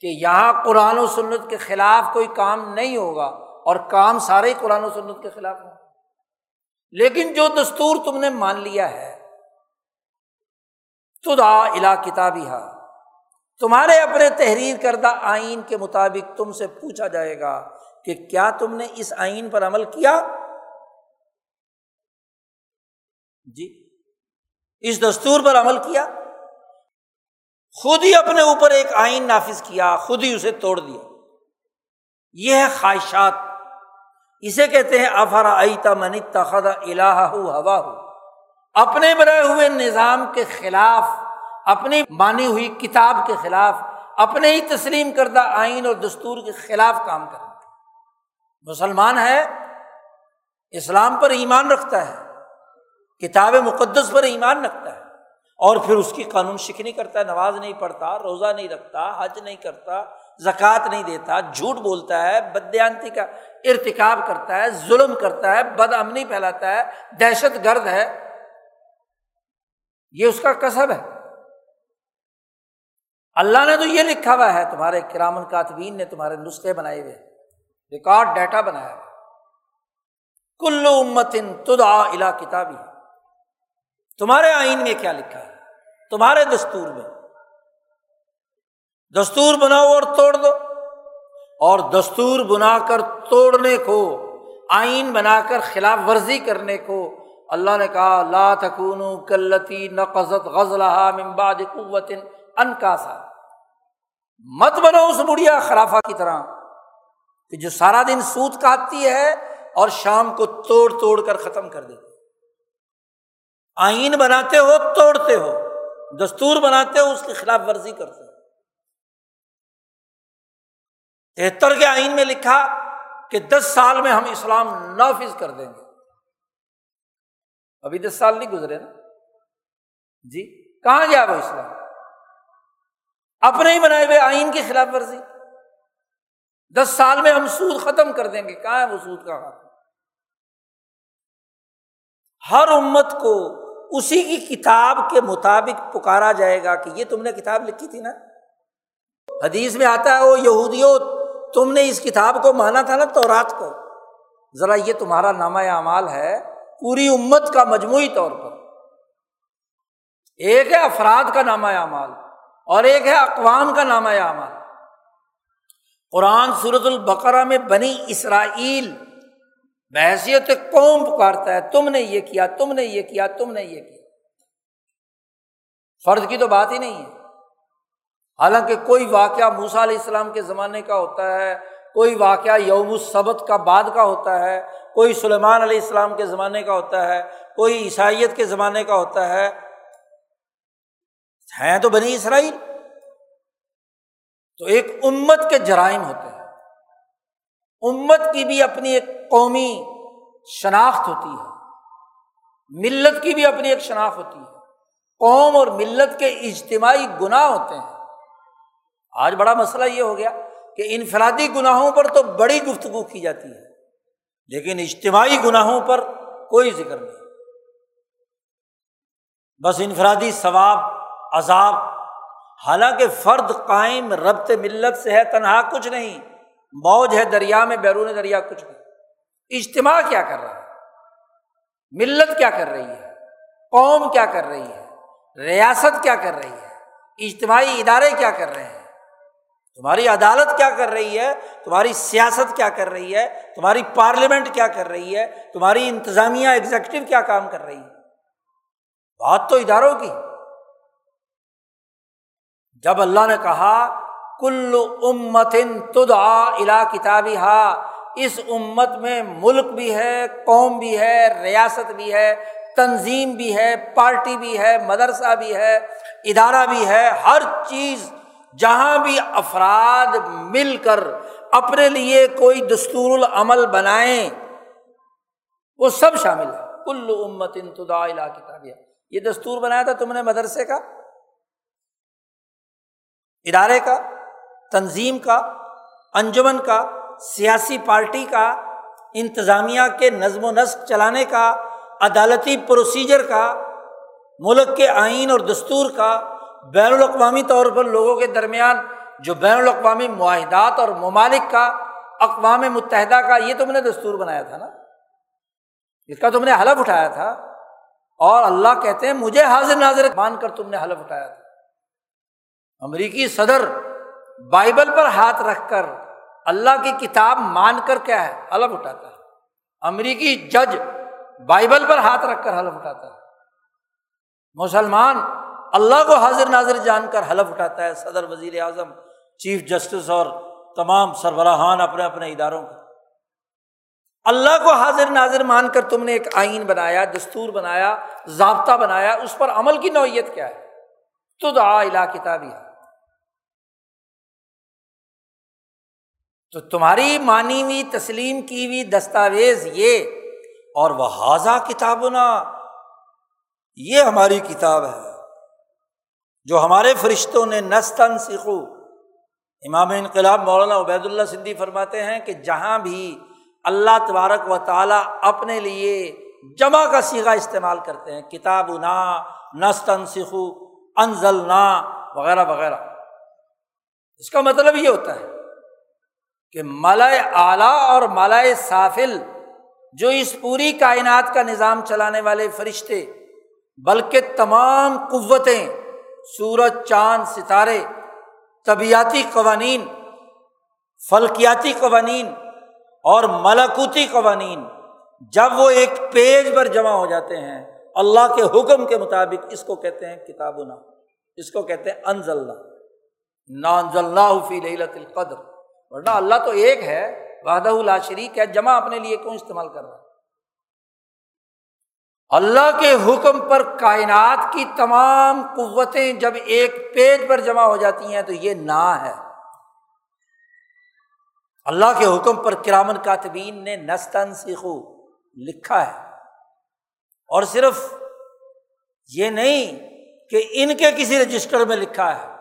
کہ یہاں قرآن و سنت کے خلاف کوئی کام نہیں ہوگا، اور کام سارے ہی قرآن و سنت کے خلاف ہوں۔ لیکن جو دستور تم نے مان لیا ہے تدا الا کتابی ہا تمہارے اپنے تحریر کردہ آئین کے مطابق تم سے پوچھا جائے گا کہ کیا تم نے اس آئین پر عمل کیا؟ جی اس دستور پر عمل کیا۔ خود ہی اپنے اوپر ایک آئین نافذ کیا، خود ہی اسے توڑ دیا۔ یہ ہے خواہشات۔ اسے کہتے ہیں افرا ایتا منی تخدا الہ ہوا ہو۔ اپنے بنائے ہوئے نظام کے خلاف اپنی مانی ہوئی کتاب کے خلاف، اپنے ہی تسلیم کردہ آئین اور دستور کے خلاف کام کرنا۔ مسلمان ہے، اسلام پر ایمان رکھتا ہے، کتاب مقدس پر ایمان رکھتا ہے، اور پھر اس کی قانون شکنی کرتا ہے نماز نہیں پڑھتا، روزہ نہیں رکھتا، حج نہیں کرتا، زکوٰۃ نہیں دیتا، جھوٹ بولتا ہے بدیانتی کا ارتکاب کرتا ہے، ظلم کرتا ہے، بد امنی پھیلاتا ہے، دہشت گرد ہے۔ یہ اس کا کسب ہے۔ اللہ نے تو یہ لکھا ہوا ہے، تمہارے کرامن کاتبین نے تمہارے نسخے بنائے ہوئے ریکارڈ ڈیٹا بنایا ہوا کلو امتن تدا الا کتابی۔ تمہارے آئین میں کیا لکھا ہے؟ تمہارے دستور میں۔ دستور بناؤ اور توڑ دو۔ اور دستور بنا کر توڑنے کو، آئین بنا کر خلاف ورزی کرنے کو اللہ نے کہا، لا تکون کلتی نقزت غزلہ ممباد قوت ان کا سا۔ مت بنو اس بڑھیا خرافہ کی طرح کہ جو سارا دن سوت کاٹتی ہے اور شام کو توڑ توڑ کر ختم کر دیتی آئین بناتے ہو، توڑتے ہو۔ دستور بناتے ہو، اس کی خلاف ورزی کرتے ہو۔ تہتر کے آئین میں لکھا کہ دس سال میں ہم اسلام نافذ کر دیں گے۔ ابھی دس سال نہیں گزرے نا؟ جی کہاں گیا وہ اسلام؟ اپنے ہی بنائے ہوئے آئین کی خلاف ورزی۔ دس سال میں ہم سود ختم کر دیں گے۔ کہاں ہے وہ سود کا خاتم ہر امت کو اسی کی کتاب کے مطابق پکارا جائے گا کہ یہ تم نے کتاب لکھی تھی نا۔ حدیث میں آتا ہے وہ یہودیوں تم نے اس کتاب کو مانا تھا نا تو رات کو۔ ذرا یہ تمہارا نامہ اعمال ہے، پوری امت کا مجموعی طور پر۔ ایک ہے افراد کا نامہ اعمال۔ اور ایک ہے اقوام کا نامہ اعمال قرآن صورت البقرہ میں بنی اسرائیل بحثیت قوم پکارتا ہے، تم نے یہ کیا، تم نے یہ کیا، تم نے یہ کیا۔ فرد کی تو بات ہی نہیں ہے۔ حالانکہ کوئی واقعہ موسا علیہ السلام کے زمانے کا ہوتا ہے، کوئی واقعہ یوم السبت کا بعد کا ہوتا ہے، کوئی سلیمان علیہ السلام کے زمانے کا ہوتا ہے، کوئی عیسائیت کے زمانے کا ہوتا ہے۔ ہیں تو بنی اسرائیل۔ تو ایک امت کے جرائم ہوتے ہیں۔ امت کی بھی اپنی ایک قومی شناخت ہوتی ہے۔ ملت کی بھی اپنی ایک شناخت ہوتی ہے۔ قوم اور ملت کے اجتماعی گناہ ہوتے ہیں۔ آج بڑا مسئلہ یہ ہو گیا کہ انفرادی گناہوں پر تو بڑی گفتگو کی جاتی ہے، لیکن اجتماعی گناہوں پر کوئی ذکر نہیں۔ بس انفرادی ثواب عذاب، حالانکہ فرد قائم ربط ملت سے ہے، تنہا کچھ نہیں، موج ہے دریا میں، بیرون دریا کچھ نہیں۔ اجتماع کیا کر رہا ہے؟ ملت کیا کر رہی ہے؟ قوم کیا کر رہی ہے؟ ریاست کیا کر رہی ہے؟ اجتماعی ادارے کیا کر رہے ہیں؟ تمہاری عدالت کیا کر رہی ہے؟ تمہاری سیاست کیا کر رہی ہے؟ تمہاری پارلیمنٹ کیا کر رہی ہے؟ تمہاری انتظامیہ ایگزیکٹو کیا کام کر رہی ہے؟ بات تو اداروں کی۔ جب اللہ نے کہا، کل امتن تدا الا کتابی ہا اس امت میں ملک بھی ہے، قوم بھی ہے، ریاست بھی ہے، تنظیم بھی ہے، پارٹی بھی ہے، مدرسہ بھی ہے، ادارہ بھی ہے، ہر چیز جہاں بھی افراد مل کر اپنے لیے کوئی دستور العمل بنائیں، وہ سب شامل ہے۔ کل امت انتدا الا کتابیہ یہ دستور بنایا تھا تم نے مدرسے کا؟ ادارے کا، تنظیم کا، انجمن کا، سیاسی پارٹی کا، انتظامیہ کے نظم و نسق چلانے کا، عدالتی پروسیجر کا، ملک کے آئین اور دستور کا، بین الاقوامی طور پر لوگوں کے درمیان جو بین الاقوامی معاہدات اور ممالک کا، اقوام متحدہ کا، یہ تم نے دستور بنایا تھا نا۔ اس کا تم نے حلف اٹھایا تھا۔ اور اللہ کہتے ہیں، مجھے حاضر ناظر مان کر تم نے حلف اٹھایا تھا۔ امریکی صدر بائبل پر ہاتھ رکھ کر اللہ کی کتاب مان کر کیا ہے؟ حلف اٹھاتا ہے۔ امریکی جج بائبل پر ہاتھ رکھ کر حلف اٹھاتا ہے۔ مسلمان اللہ کو حاضر ناظر جان کر حلف اٹھاتا ہے۔ صدر وزیر اعظم، چیف جسٹس اور تمام سربراہان اپنے اپنے اداروں کا۔ اللہ کو حاضر ناظر مان کر تم نے ایک آئین بنایا، دستور بنایا، ضابطہ بنایا۔ اس پر عمل کی نوعیت کیا ہے؟ تو دعا کتابی۔ ہے تو تمہاری مانی ہوئی تسلیم کی ہوئی دستاویز یہ اور وہ حاضہ کتاب نا یہ ہماری کتاب ہے، جو ہمارے فرشتوں نے نستن سیکھو امام انقلاب مولانا عبید اللہ سندھی فرماتے ہیں کہ جہاں بھی اللہ تبارک و تعالیٰ اپنے لیے جمع کا سیگا استعمال کرتے ہیں کتاب نا نستن سیکھو انزل نا وغیرہ وغیرہ۔ اس کا مطلب یہ ہوتا ہے کہ ملائے اعلیٰ اور ملائے سافل جو اس پوری کائنات کا نظام چلانے والے فرشتے، بلکہ تمام قوتیں، سورج، چاند، ستارے، طبیعتی قوانین، فلکیاتی قوانین اور ملکوتی قوانین جب وہ ایک پیج پر جمع ہو جاتے ہیں، اللہ کے حکم کے مطابق اس کو کہتے ہیں کتاب نا اس کو کہتے ہیں انزل نا اللہ فی لت القدر۔ ورنہ اللہ تو ایک ہے، وحدہ اللہ شریک ہے، جمع اپنے لیے کیوں استعمال کر رہا ہے؟ اللہ کے حکم پر کائنات کی تمام قوتیں جب ایک پیج پر جمع ہو جاتی ہیں تو یہ نا ہے۔ اللہ کے حکم پر کرامن کاتبین نے نستن سیخو لکھا ہے۔ اور صرف یہ نہیں کہ ان کے کسی رجسٹر میں لکھا ہے۔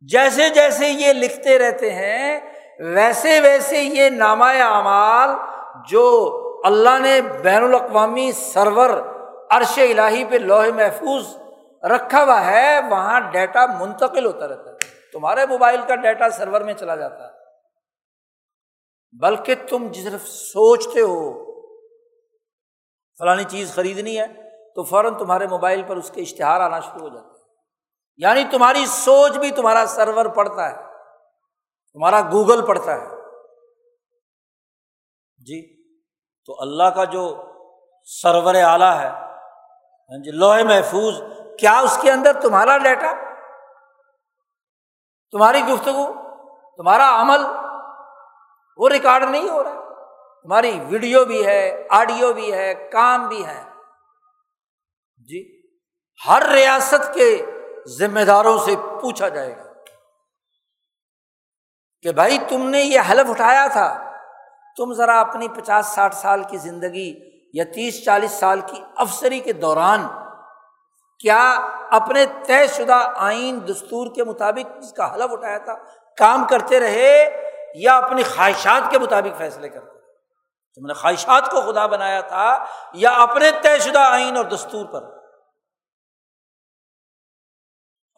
جیسے جیسے یہ لکھتے رہتے ہیں ویسے ویسے یہ نامہ اعمال جو اللہ نے بین الاقوامی سرور عرش الہی پہ لوہے محفوظ رکھا ہوا ہے، وہاں ڈیٹا منتقل ہوتا رہتا ہے۔ تمہارے موبائل کا ڈیٹا سرور میں چلا جاتا ہے۔ بلکہ تم صرف سوچتے ہو، فلانی چیز خریدنی ہے، تو فوراً تمہارے موبائل پر اس کے اشتہار آنا شروع ہو جاتے ہیں۔ یعنی تمہاری سوچ بھی تمہارا سرور پڑتا ہے۔ تمہارا گوگل پڑتا ہے۔ جی تو اللہ کا جو سرور اعلیٰ ہے ہاں جی لوہے محفوظ، کیا اس کے اندر تمہارا ڈیٹا؟ تمہاری گفتگو، تمہارا عمل، وہ ریکارڈ نہیں ہو رہا تمہاری ویڈیو بھی ہے، آڈیو بھی ہے، کام بھی ہے۔ جی ہر ریاست کے ذمہ داروں سے پوچھا جائے گا۔ کہ بھائی تم نے یہ حلف اٹھایا تھا، تم ذرا اپنی پچاس ساٹھ سال کی زندگی یا تیس چالیس سال کی افسری کے دوران کیا اپنے طے شدہ آئین دستور کے مطابق جس کا حلف اٹھایا تھا، کام کرتے رہے یا اپنی خواہشات کے مطابق فیصلے کرتے تم نے خواہشات کو خدا بنایا تھا یا اپنے طے شدہ آئین اور دستور پر؟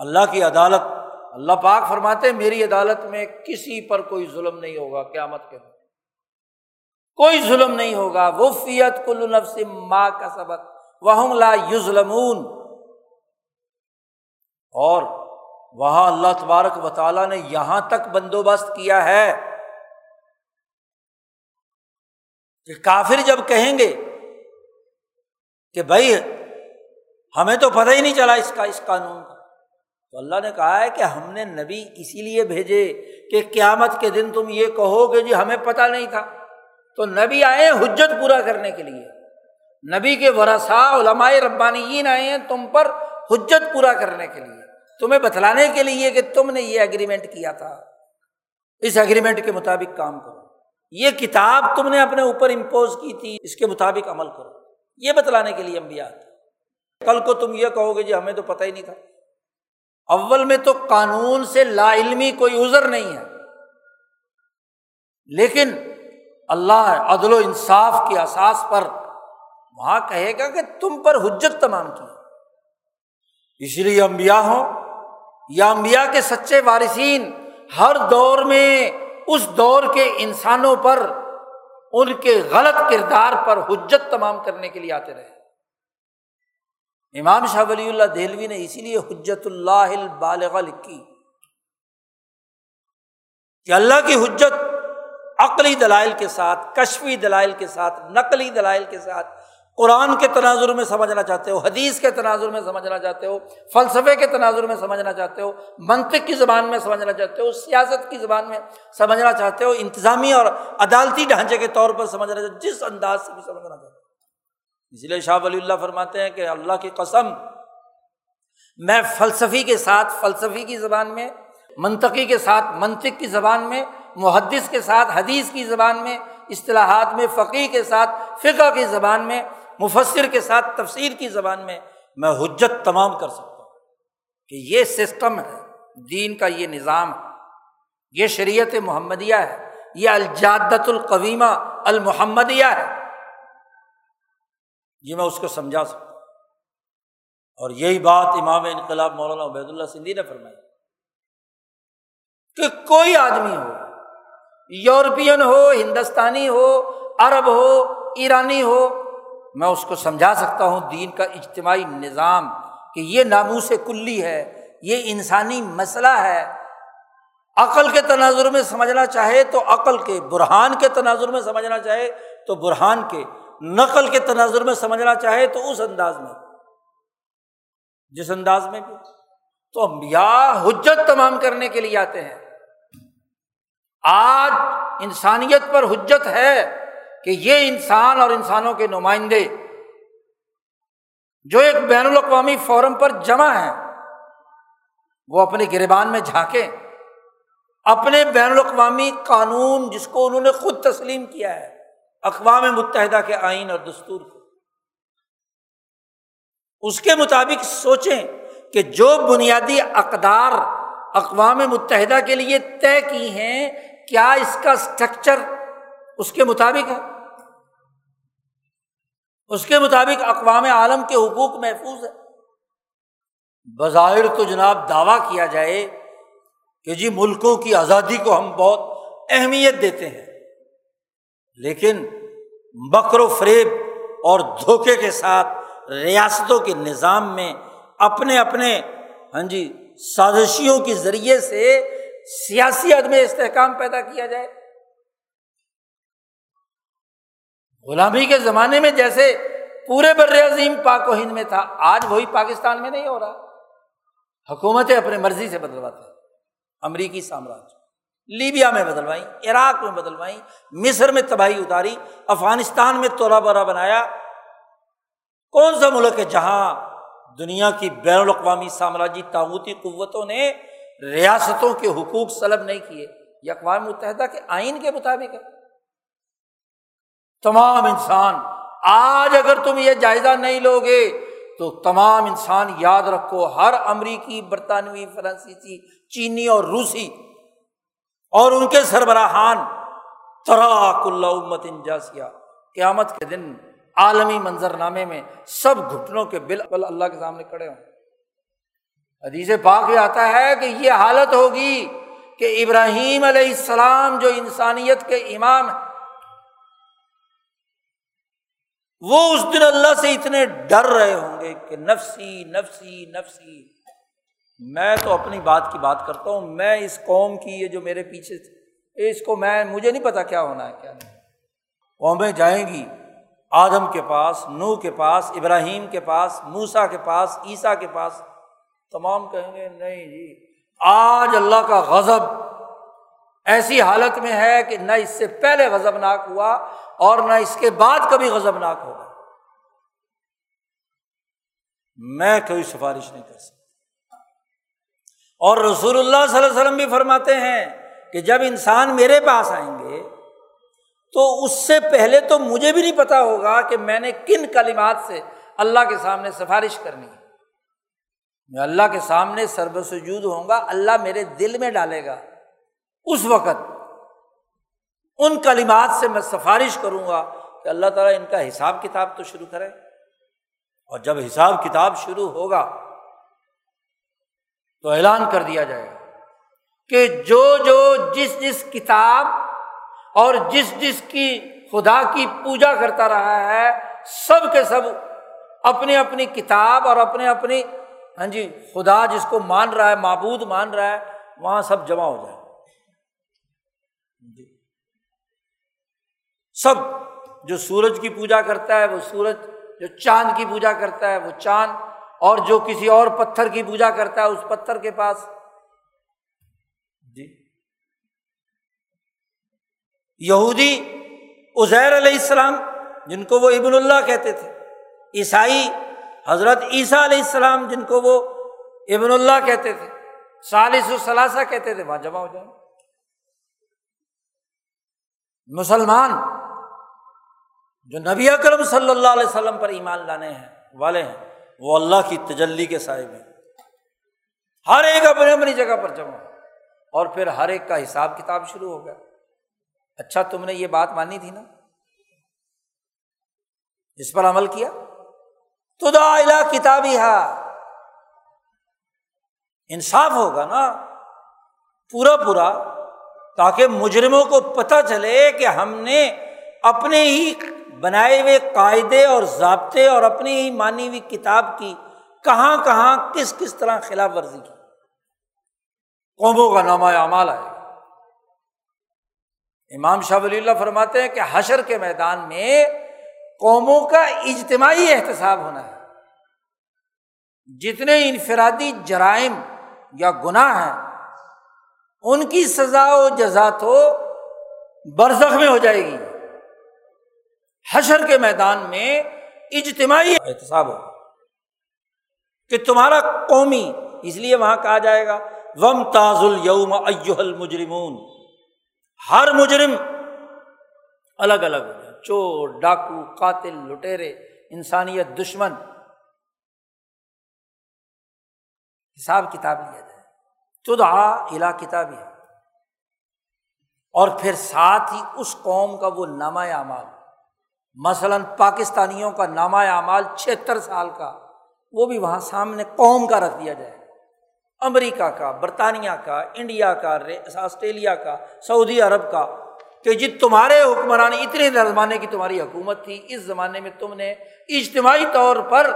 اللہ کی عدالت اللہ پاک فرماتے میری عدالت میں کسی پر کوئی ظلم نہیں ہوگا، قیامت کے دن کوئی ظلم نہیں ہوگا۔ وہ فیت کل نفس ماں کا سبق وہ لا یوزلمون اور وہاں اللہ تبارک و تعالیٰ نے یہاں تک بندوبست کیا ہے کہ کافر جب کہیں گے کہ بھائی، ہمیں تو پتہ ہی نہیں چلا اس کا، اس قانون کا۔ تو اللہ نے کہا ہے کہ ہم نے نبی اسی لیے بھیجے کہ قیامت کے دن تم یہ کہو کہ جی ہمیں پتہ نہیں تھا۔ تو نبی آئے حجت پورا کرنے کے لیے۔ نبی کے ورثا علماء ربانی آئے ہیں تم پر حجت پورا کرنے کے لیے۔ تمہیں بتلانے کے لیے کہ تم نے یہ اگریمنٹ کیا تھا۔ اس اگریمنٹ کے مطابق کام کرو۔ یہ کتاب تم نے اپنے اوپر امپوز کی تھی، اس کے مطابق عمل کرو۔ یہ بتلانے کے لیے امبیا کل کو تم یہ کہو گے جی ہمیں تو پتہ ہی نہیں تھا۔ اول میں تو قانون سے لا علمی کوئی ازر نہیں ہے۔ لیکن اللہ عدل و انصاف کے احساس پر وہاں کہے گا کہ تم پر حجت تمام کی۔ اس لیے امبیا ہوں یا امبیا کے سچے وارثین، ہر دور میں اس دور کے انسانوں پر ان کے غلط کردار پر حجت تمام کرنے کے لیے آتے رہے۔ امام شاہ ولی اللہ دہلوی نے اسی لیے حجت اللہ بالغ لکھی کہ اللہ کی حجت عقلی دلائل کے ساتھ، کشفی دلائل کے ساتھ، نقلی دلائل کے ساتھ، قرآن کے تناظر میں سمجھنا چاہتے ہو، حدیث کے تناظر میں سمجھنا چاہتے ہو، فلسفے کے تناظر میں سمجھنا چاہتے ہو، منطق کی زبان میں سمجھنا چاہتے ہو، سیاست کی زبان میں سمجھنا چاہتے ہو، انتظامی اور عدالتی ڈھانچے کے طور پر سمجھنا چاہتے جس انداز سے بھی سمجھنا چاہتے ہو۔ اس لیے شاہ ولی اللہ فرماتے ہیں کہ اللہ کی قسم میں فلسفی کے ساتھ، فلسفی کی زبان میں، منطقی کے ساتھ، منطق کی زبان میں، محدث کے ساتھ، حدیث کی زبان میں، اصطلاحات میں فقی کے ساتھ، فقہ کی زبان میں، مفسر کے ساتھ، تفسیر کی زبان میں میں حجت تمام کر سکتا ہوں کہ یہ سسٹم ہے، دین کا یہ نظام ہے، یہ شریعت محمدیہ ہے، یہ الجادت القویمہ المحمدیہ ہے۔ یہ میں اس کو سمجھا سکتا ہوں۔ اور یہی بات امام انقلاب مولانا عبید اللہ سندھی نے فرمائی۔ کہ کوئی آدمی ہو، یورپین ہو، ہندوستانی ہو، عرب ہو، ایرانی ہو، میں اس کو سمجھا سکتا ہوں دین کا اجتماعی نظام کہ یہ ناموس کلی ہے، یہ انسانی مسئلہ ہے۔ عقل کے تناظر میں سمجھنا چاہے تو عقل کے، برہان کے تناظر میں سمجھنا چاہے تو برہان کے۔ نقل کے تناظر میں سمجھنا چاہے تو اس انداز میں۔ جس انداز میں بھی۔ تو یا حجت تمام کرنے کے لیے آتے ہیں۔ آج انسانیت پر حجت ہے کہ یہ انسان اور انسانوں کے نمائندے جو ایک بین الاقوامی فورم پر جمع ہے وہ اپنے گربان میں جھانکے اپنے بین الاقوامی قانون جس کو انہوں نے خود تسلیم کیا ہے۔ اقوام متحدہ کے آئین اور دستور کو۔ اس کے مطابق سوچیں کہ جو بنیادی اقدار اقوام متحدہ کے لیے طے کی ہیں، کیا اس کا اسٹرکچر اس کے مطابق ہے؟ اس کے مطابق اقوام عالم کے حقوق محفوظ ہے بظاہر تو جناب دعویٰ کیا جائے کہ جی ملکوں کی آزادی کو ہم بہت اہمیت دیتے ہیں، لیکن بکر و فریب اور دھوکے کے ساتھ ریاستوں کے نظام میں اپنے اپنے ہاں جی سازشیوں کے ذریعے سے سیاسی عدم استحکام پیدا کیا جائے۔ غلامی کے زمانے میں جیسے پورے بر عظیم پاک و ہند میں تھا، آج وہی پاکستان میں نہیں ہو رہا۔ حکومتیں اپنی مرضی سے بدلواتے امریکی سامراج۔ لیبیا میں بدلوائی عراق میں بدلوائی مصر میں تباہی اتاری، افغانستان میں تولا بورا بنایا۔ کون سا ملک ہے جہاں دنیا کی بین الاقوامی سامراجی تعوتی قوتوں نے ریاستوں کے حقوق سلب نہیں کیے؟ یہ اقوام متحدہ کے آئین کے مطابق ہے۔ تمام انسان، آج اگر تم یہ جائزہ نہیں لو گے تو تمام انسان یاد رکھو، ہر امریکی، برطانوی، فرانسیسی، چینی اور روسی اور ان کے سربراہان تراک اللہ امت انجاسیا قیامت کے دن عالمی منظر نامے میں سب گھٹنوں کے بالکل اللہ کے سامنے کھڑے ہوں۔ حدیث پاک یہ آتا ہے کہ یہ حالت ہوگی کہ ابراہیم علیہ السلام جو انسانیت کے امام ہیں، وہ اس دن اللہ سے اتنے ڈر رہے ہوں گے کہ نفسی نفسی نفسی۔ میں تو اپنی بات کی بات کرتا ہوں، میں اس قوم کی یہ جو میرے پیچھے اس کو میں، مجھے نہیں پتا کیا ہونا ہے، کیا نہیں۔ قومیں جائیں گی، آدم کے پاس نو کے پاس، ابراہیم کے پاس موسا کے پاس، عیسیٰ کے پاس۔ تمام کہیں گے، نہیں جی آج اللہ کا غضب ایسی حالت میں ہے کہ نہ اس سے پہلے غضب ناک ہوا اور نہ اس کے بعد کبھی غضب ناک ہوگا۔ میں کوئی سفارش نہیں کر سکتا۔ اور رسول اللہ صلی اللہ علیہ وسلم بھی فرماتے ہیں کہ جب انسان میرے پاس آئیں گے تو اس سے پہلے تو مجھے بھی نہیں پتا ہوگا کہ میں نے کن کلمات سے اللہ کے سامنے سفارش کرنی ہے۔ میں اللہ کے سامنے سرب سجود ہوں گا، اللہ میرے دل میں ڈالے گا۔ اس وقت ان کلمات سے میں سفارش کروں گا کہ اللہ تعالیٰ ان کا حساب کتاب تو شروع کرے۔ اور جب حساب کتاب شروع ہوگا تو اعلان کر دیا جائے گا کہ جو جو جس جس کتاب اور جس جس کی خدا کی پوجا کرتا رہا ہے، سب کے سب اپنی اپنی کتاب اور اپنے اپنی ہاں جی خدا جس کو مان رہا ہے، معبود مان رہا ہے، وہاں سب جمع ہو جائے۔ سب جو سورج کی پوجا کرتا ہے، وہ سورج، جو چاند کی پوجا کرتا ہے، وہ چاند اور جو کسی اور پتھر کی پوجا کرتا ہے اس پتھر کے پاس۔ جی۔ یہودی ازیر علیہ السلام، جن کو وہ ابن اللہ کہتے تھے، عیسائی حضرت عیسیٰ علیہ السلام، جن کو وہ ابن اللہ کہتے تھے سالس و ثلاثہ کہتے تھے، وہاں جمع ہو جائیں۔ مسلمان جو نبی اکرم صلی اللہ علیہ وسلم پر ایمان لانے ہیں، والے ہیں۔ وہ اللہ کی تجلی کے صاحب ہیں۔ ہر ایک اپنی اپنی جگہ پر جمع۔ اور پھر ہر ایک کا حساب کتاب شروع ہو گیا۔ اچھا تم نے یہ بات مانی تھی نا؟ اس پر عمل کیا؟ تو کتابی ہے انصاف ہوگا نا۔ پورا پورا۔ تاکہ مجرموں کو پتہ چلے کہ ہم نے اپنے ہی بنائے ہوئے قاعدے اور ضابطے اور اپنی ہی مانی ہوئی کتاب کی کہاں کہاں کس کس طرح خلاف ورزی کی۔ قوموں کا نامہ اعمال آئے گا۔ امام شاہ ولی اللہ فرماتے ہیں کہ حشر کے میدان میں قوموں کا اجتماعی احتساب ہونا ہے۔ جتنے انفرادی جرائم یا گناہ ہیں، ان کی سزا و جزا تو برزخ میں ہو جائے گی۔ حشر کے میدان میں اجتماعی احتساب ہو کہ تمہارا قومی، اس لیے وہاں کہا جائے گا وم تاز الوم المجرمون۔ ہر مجرم الگ الگ ہو جائے۔ چور، ڈاکو، قاتل، لٹیرے، انسانیت، دشمن۔ حساب کتاب لیا جائے۔ تو الا کتاب ہے۔ اور پھر ساتھ ہی اس قوم کا وہ نامہ اعمال۔ مثلاً پاکستانیوں کا نامہ اعمال چھہتر سال کا، وہ بھی وہاں سامنے قوم کا رکھ دیا جائے۔ امریکہ کا، برطانیہ کا، انڈیا کا آسٹریلیا کا، سعودی عرب کا، کہ جی تمہارے حکمرانی اتنے زمانے کی تمہاری حکومت تھی، اس زمانے میں تم نے اجتماعی طور پر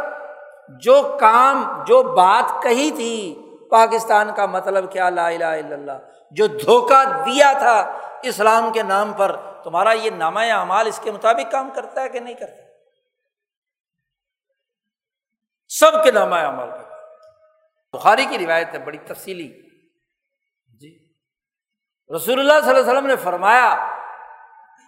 جو کام، جو بات کہی تھی، پاکستان کا مطلب کیا؟ لا الہ الا اللہ، جو دھوکہ دیا تھا اسلام کے نام پر تمہارا یہ نامہ اعمال اس کے مطابق کام کرتا ہے کہ نہیں کرتا سب کے نامہ اعمال کرتا بخاری کی روایت ہے، بڑی تفصیلی۔ جی۔ رسول اللہ صلی اللہ علیہ وسلم نے فرمایا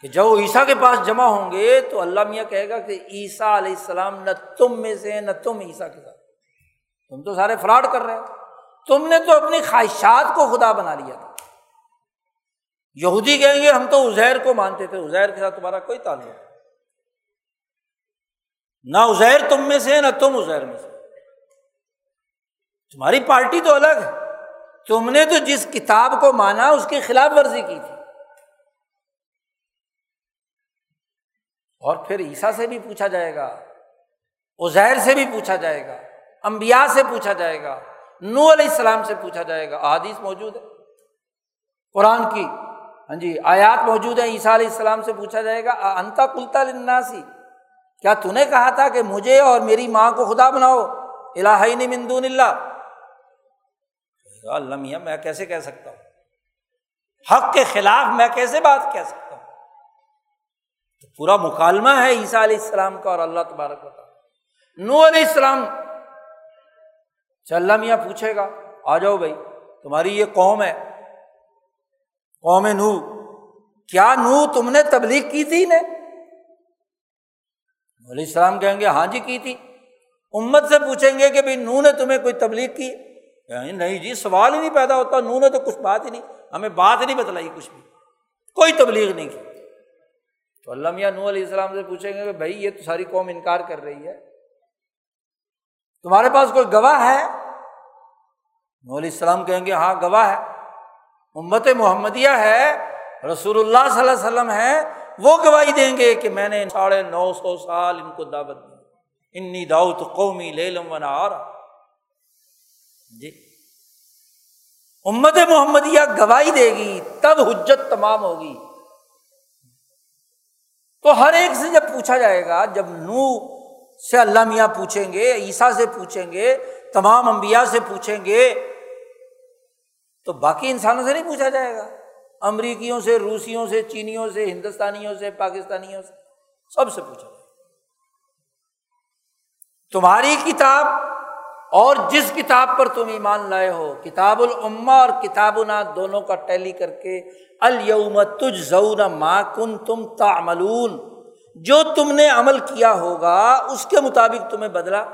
کہ جب وہ عیسیٰ کے پاس جمع ہوں گے تو اللہ میاں کہے گا کہ عیسیٰ علیہ السلام، نہ تم میں سے، نہ تم عیسیٰ کے ساتھ۔ تم تو سارے فراڈ کر رہے ہو۔ تم نے تو اپنی خواہشات کو خدا بنا لیا تھا۔ یہودی کہیں گے، ہم تو ازیر کو مانتے تھے ازیر کے ساتھ تمہارا کوئی تعلق نہ ازیر تم میں سے، نہ تم ازیر میں سے۔ تمہاری پارٹی تو الگ ہے۔ تم نے تو جس کتاب کو مانا، اس کی خلاف ورزی کی تھی۔ اور پھر عیسیٰ سے بھی پوچھا جائے گا ازیر سے بھی پوچھا جائے گا امبیا سے پوچھا جائے گا نو علیہ السلام سے پوچھا جائے گا۔ احادیث موجود ہے قرآن کی ہاں جی آیات موجود ہے عیسیٰ علیہ السلام سے پوچھا جائے گا انتا کلتا لناسی کیا تو نے کہا تھا کہ مجھے اور میری ماں کو خدا بناؤ الہ مندون اللہ؟ اللہ میاں، میں کیسے کہہ سکتا ہوں؟ حق کے خلاف میں کیسے بات کہہ سکتا ہوں؟ تو پورا مکالمہ ہے عیسیٰ علیہ السلام کا اور اللہ تبارک ہوتا نو علیہ السلام اچھا، اللہ میاں پوچھے گا، آ جاؤ بھائی، تمہاری یہ قوم ہے قوم نو کیا نو تم نے تبلیغ کی تھی نے علیہ السلام کہیں گے ہاں جی کی تھی۔ امت سے پوچھیں گے کہ بھائی نو نے تمہیں کوئی تبلیغ کی؟ نہیں جی سوال ہی نہیں پیدا ہوتا نو نے تو کچھ بات ہی نہیں، ہمیں بات نہیں بتلائی کچھ بھی۔ کوئی تبلیغ نہیں کی۔ تو اللہ میاں نو علیہ السلام سے پوچھیں گے کہ بھائی یہ تو ساری قوم انکار کر رہی ہے۔ تمہارے پاس کوئی گواہ ہے؟ نو علیہ السلام کہیں گے ہاں گواہ ہے۔ امت محمدیہ ہے، رسول اللہ صلی اللہ علیہ وسلم ہے وہ گواہی دیں گے کہ میں نے ساڑھے نو سو سال ان کو دعوت دی۔ انی داؤت قومی لے لم رہا جی۔ امت محمدیہ گواہی دے گی، تب حجت تمام ہوگی۔ تو ہر ایک سے جب پوچھا جائے گا، جب نو سے اللہ میاں پوچھیں گے، عیسیٰ سے پوچھیں گے، تمام امبیا سے پوچھیں گے تو باقی انسانوں سے نہیں پوچھا جائے گا۔ امریکیوں سے، روسیوں سے، چینیوں سے، ہندوستانیوں سے، پاکستانیوں سے، سب سے پوچھا جائے تمہاری کتاب اور جس کتاب پر تم ایمان لائے ہو، کتاب العما اور کتاب نا دونوں کا ٹیلی کر کے الوم تج زون ما کن تم تعملون۔ جو تم نے عمل کیا ہوگا، اس کے مطابق تمہیں بدلا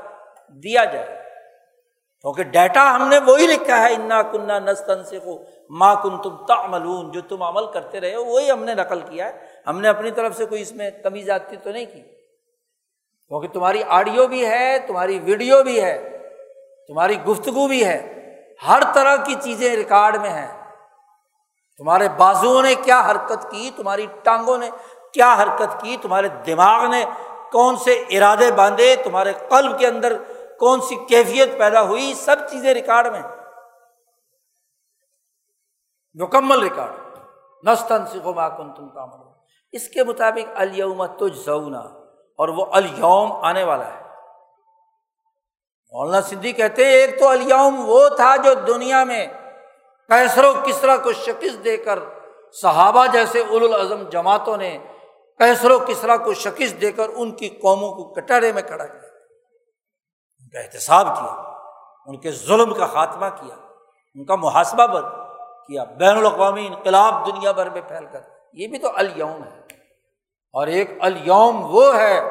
دیا جائے کیونکہ ڈیٹا ہم نے وہی لکھا ہے، انا کنہ نستن سے کو ماں کن تم تعملون۔ جو تم عمل کرتے رہے ہو، وہی ہم نے نقل کیا ہے۔ ہم نے اپنی طرف سے کوئی اس میں کمی زیادتی تو نہیں کی۔ کیونکہ تمہاری آڈیو بھی ہے، تمہاری ویڈیو بھی ہے، تمہاری گفتگو بھی ہے۔ ہر طرح کی چیزیں ریکارڈ میں ہیں۔ تمہارے بازوؤں نے کیا حرکت کی؟ تمہاری ٹانگوں نے کیا حرکت کی؟ تمہارے دماغ نے کون سے ارادے باندھے؟ تمہارے قلب کے اندر کون سی کیفیت پیدا ہوئی، سب چیزیں ریکارڈ میں مکمل ریکارڈ۔ نستن سکھو کن تم کام اس کے مطابق الوم تج زونا اور وہ الوم آنے والا ہے۔ مولانا سندھی کہتے ہیں، ایک تو الیوم وہ تھا جو دنیا میں کیسر و کسرا کو شکست دے کر صحابہ جیسے اول العظم جماعتوں نے کیسر و کسرا کو شکست دے کر ان کی قوموں کو کٹارے میں کھڑا کیا۔ کا احتساب کیا، ان کے ظلم کا خاتمہ کیا، ان کا محاسبہ بن کیا، بین الاقوامی انقلاب دنیا بھر میں پھیل کر۔ یہ بھی تو الوم ہے۔ اور ایک الوم وہ ہے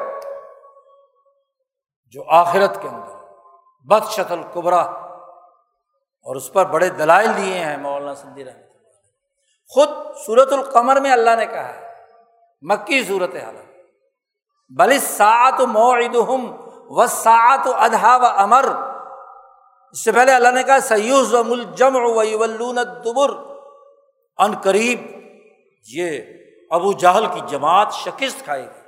جو آخرت کے اندر بد شکل قبرا اور اس پر بڑے دلائل دیے ہیں مولانا سندی رحمۃ اللہ خود سورت القمر میں اللہ نے کہا ہے، مکی صورت حالت بل سات معد ہم و سات ادھا و امر اس سے پہلے اللہ نے کہا سیوز و ملجم و دبر ان قریب یہ ابو جہل کی جماعت شکست کھائے گی۔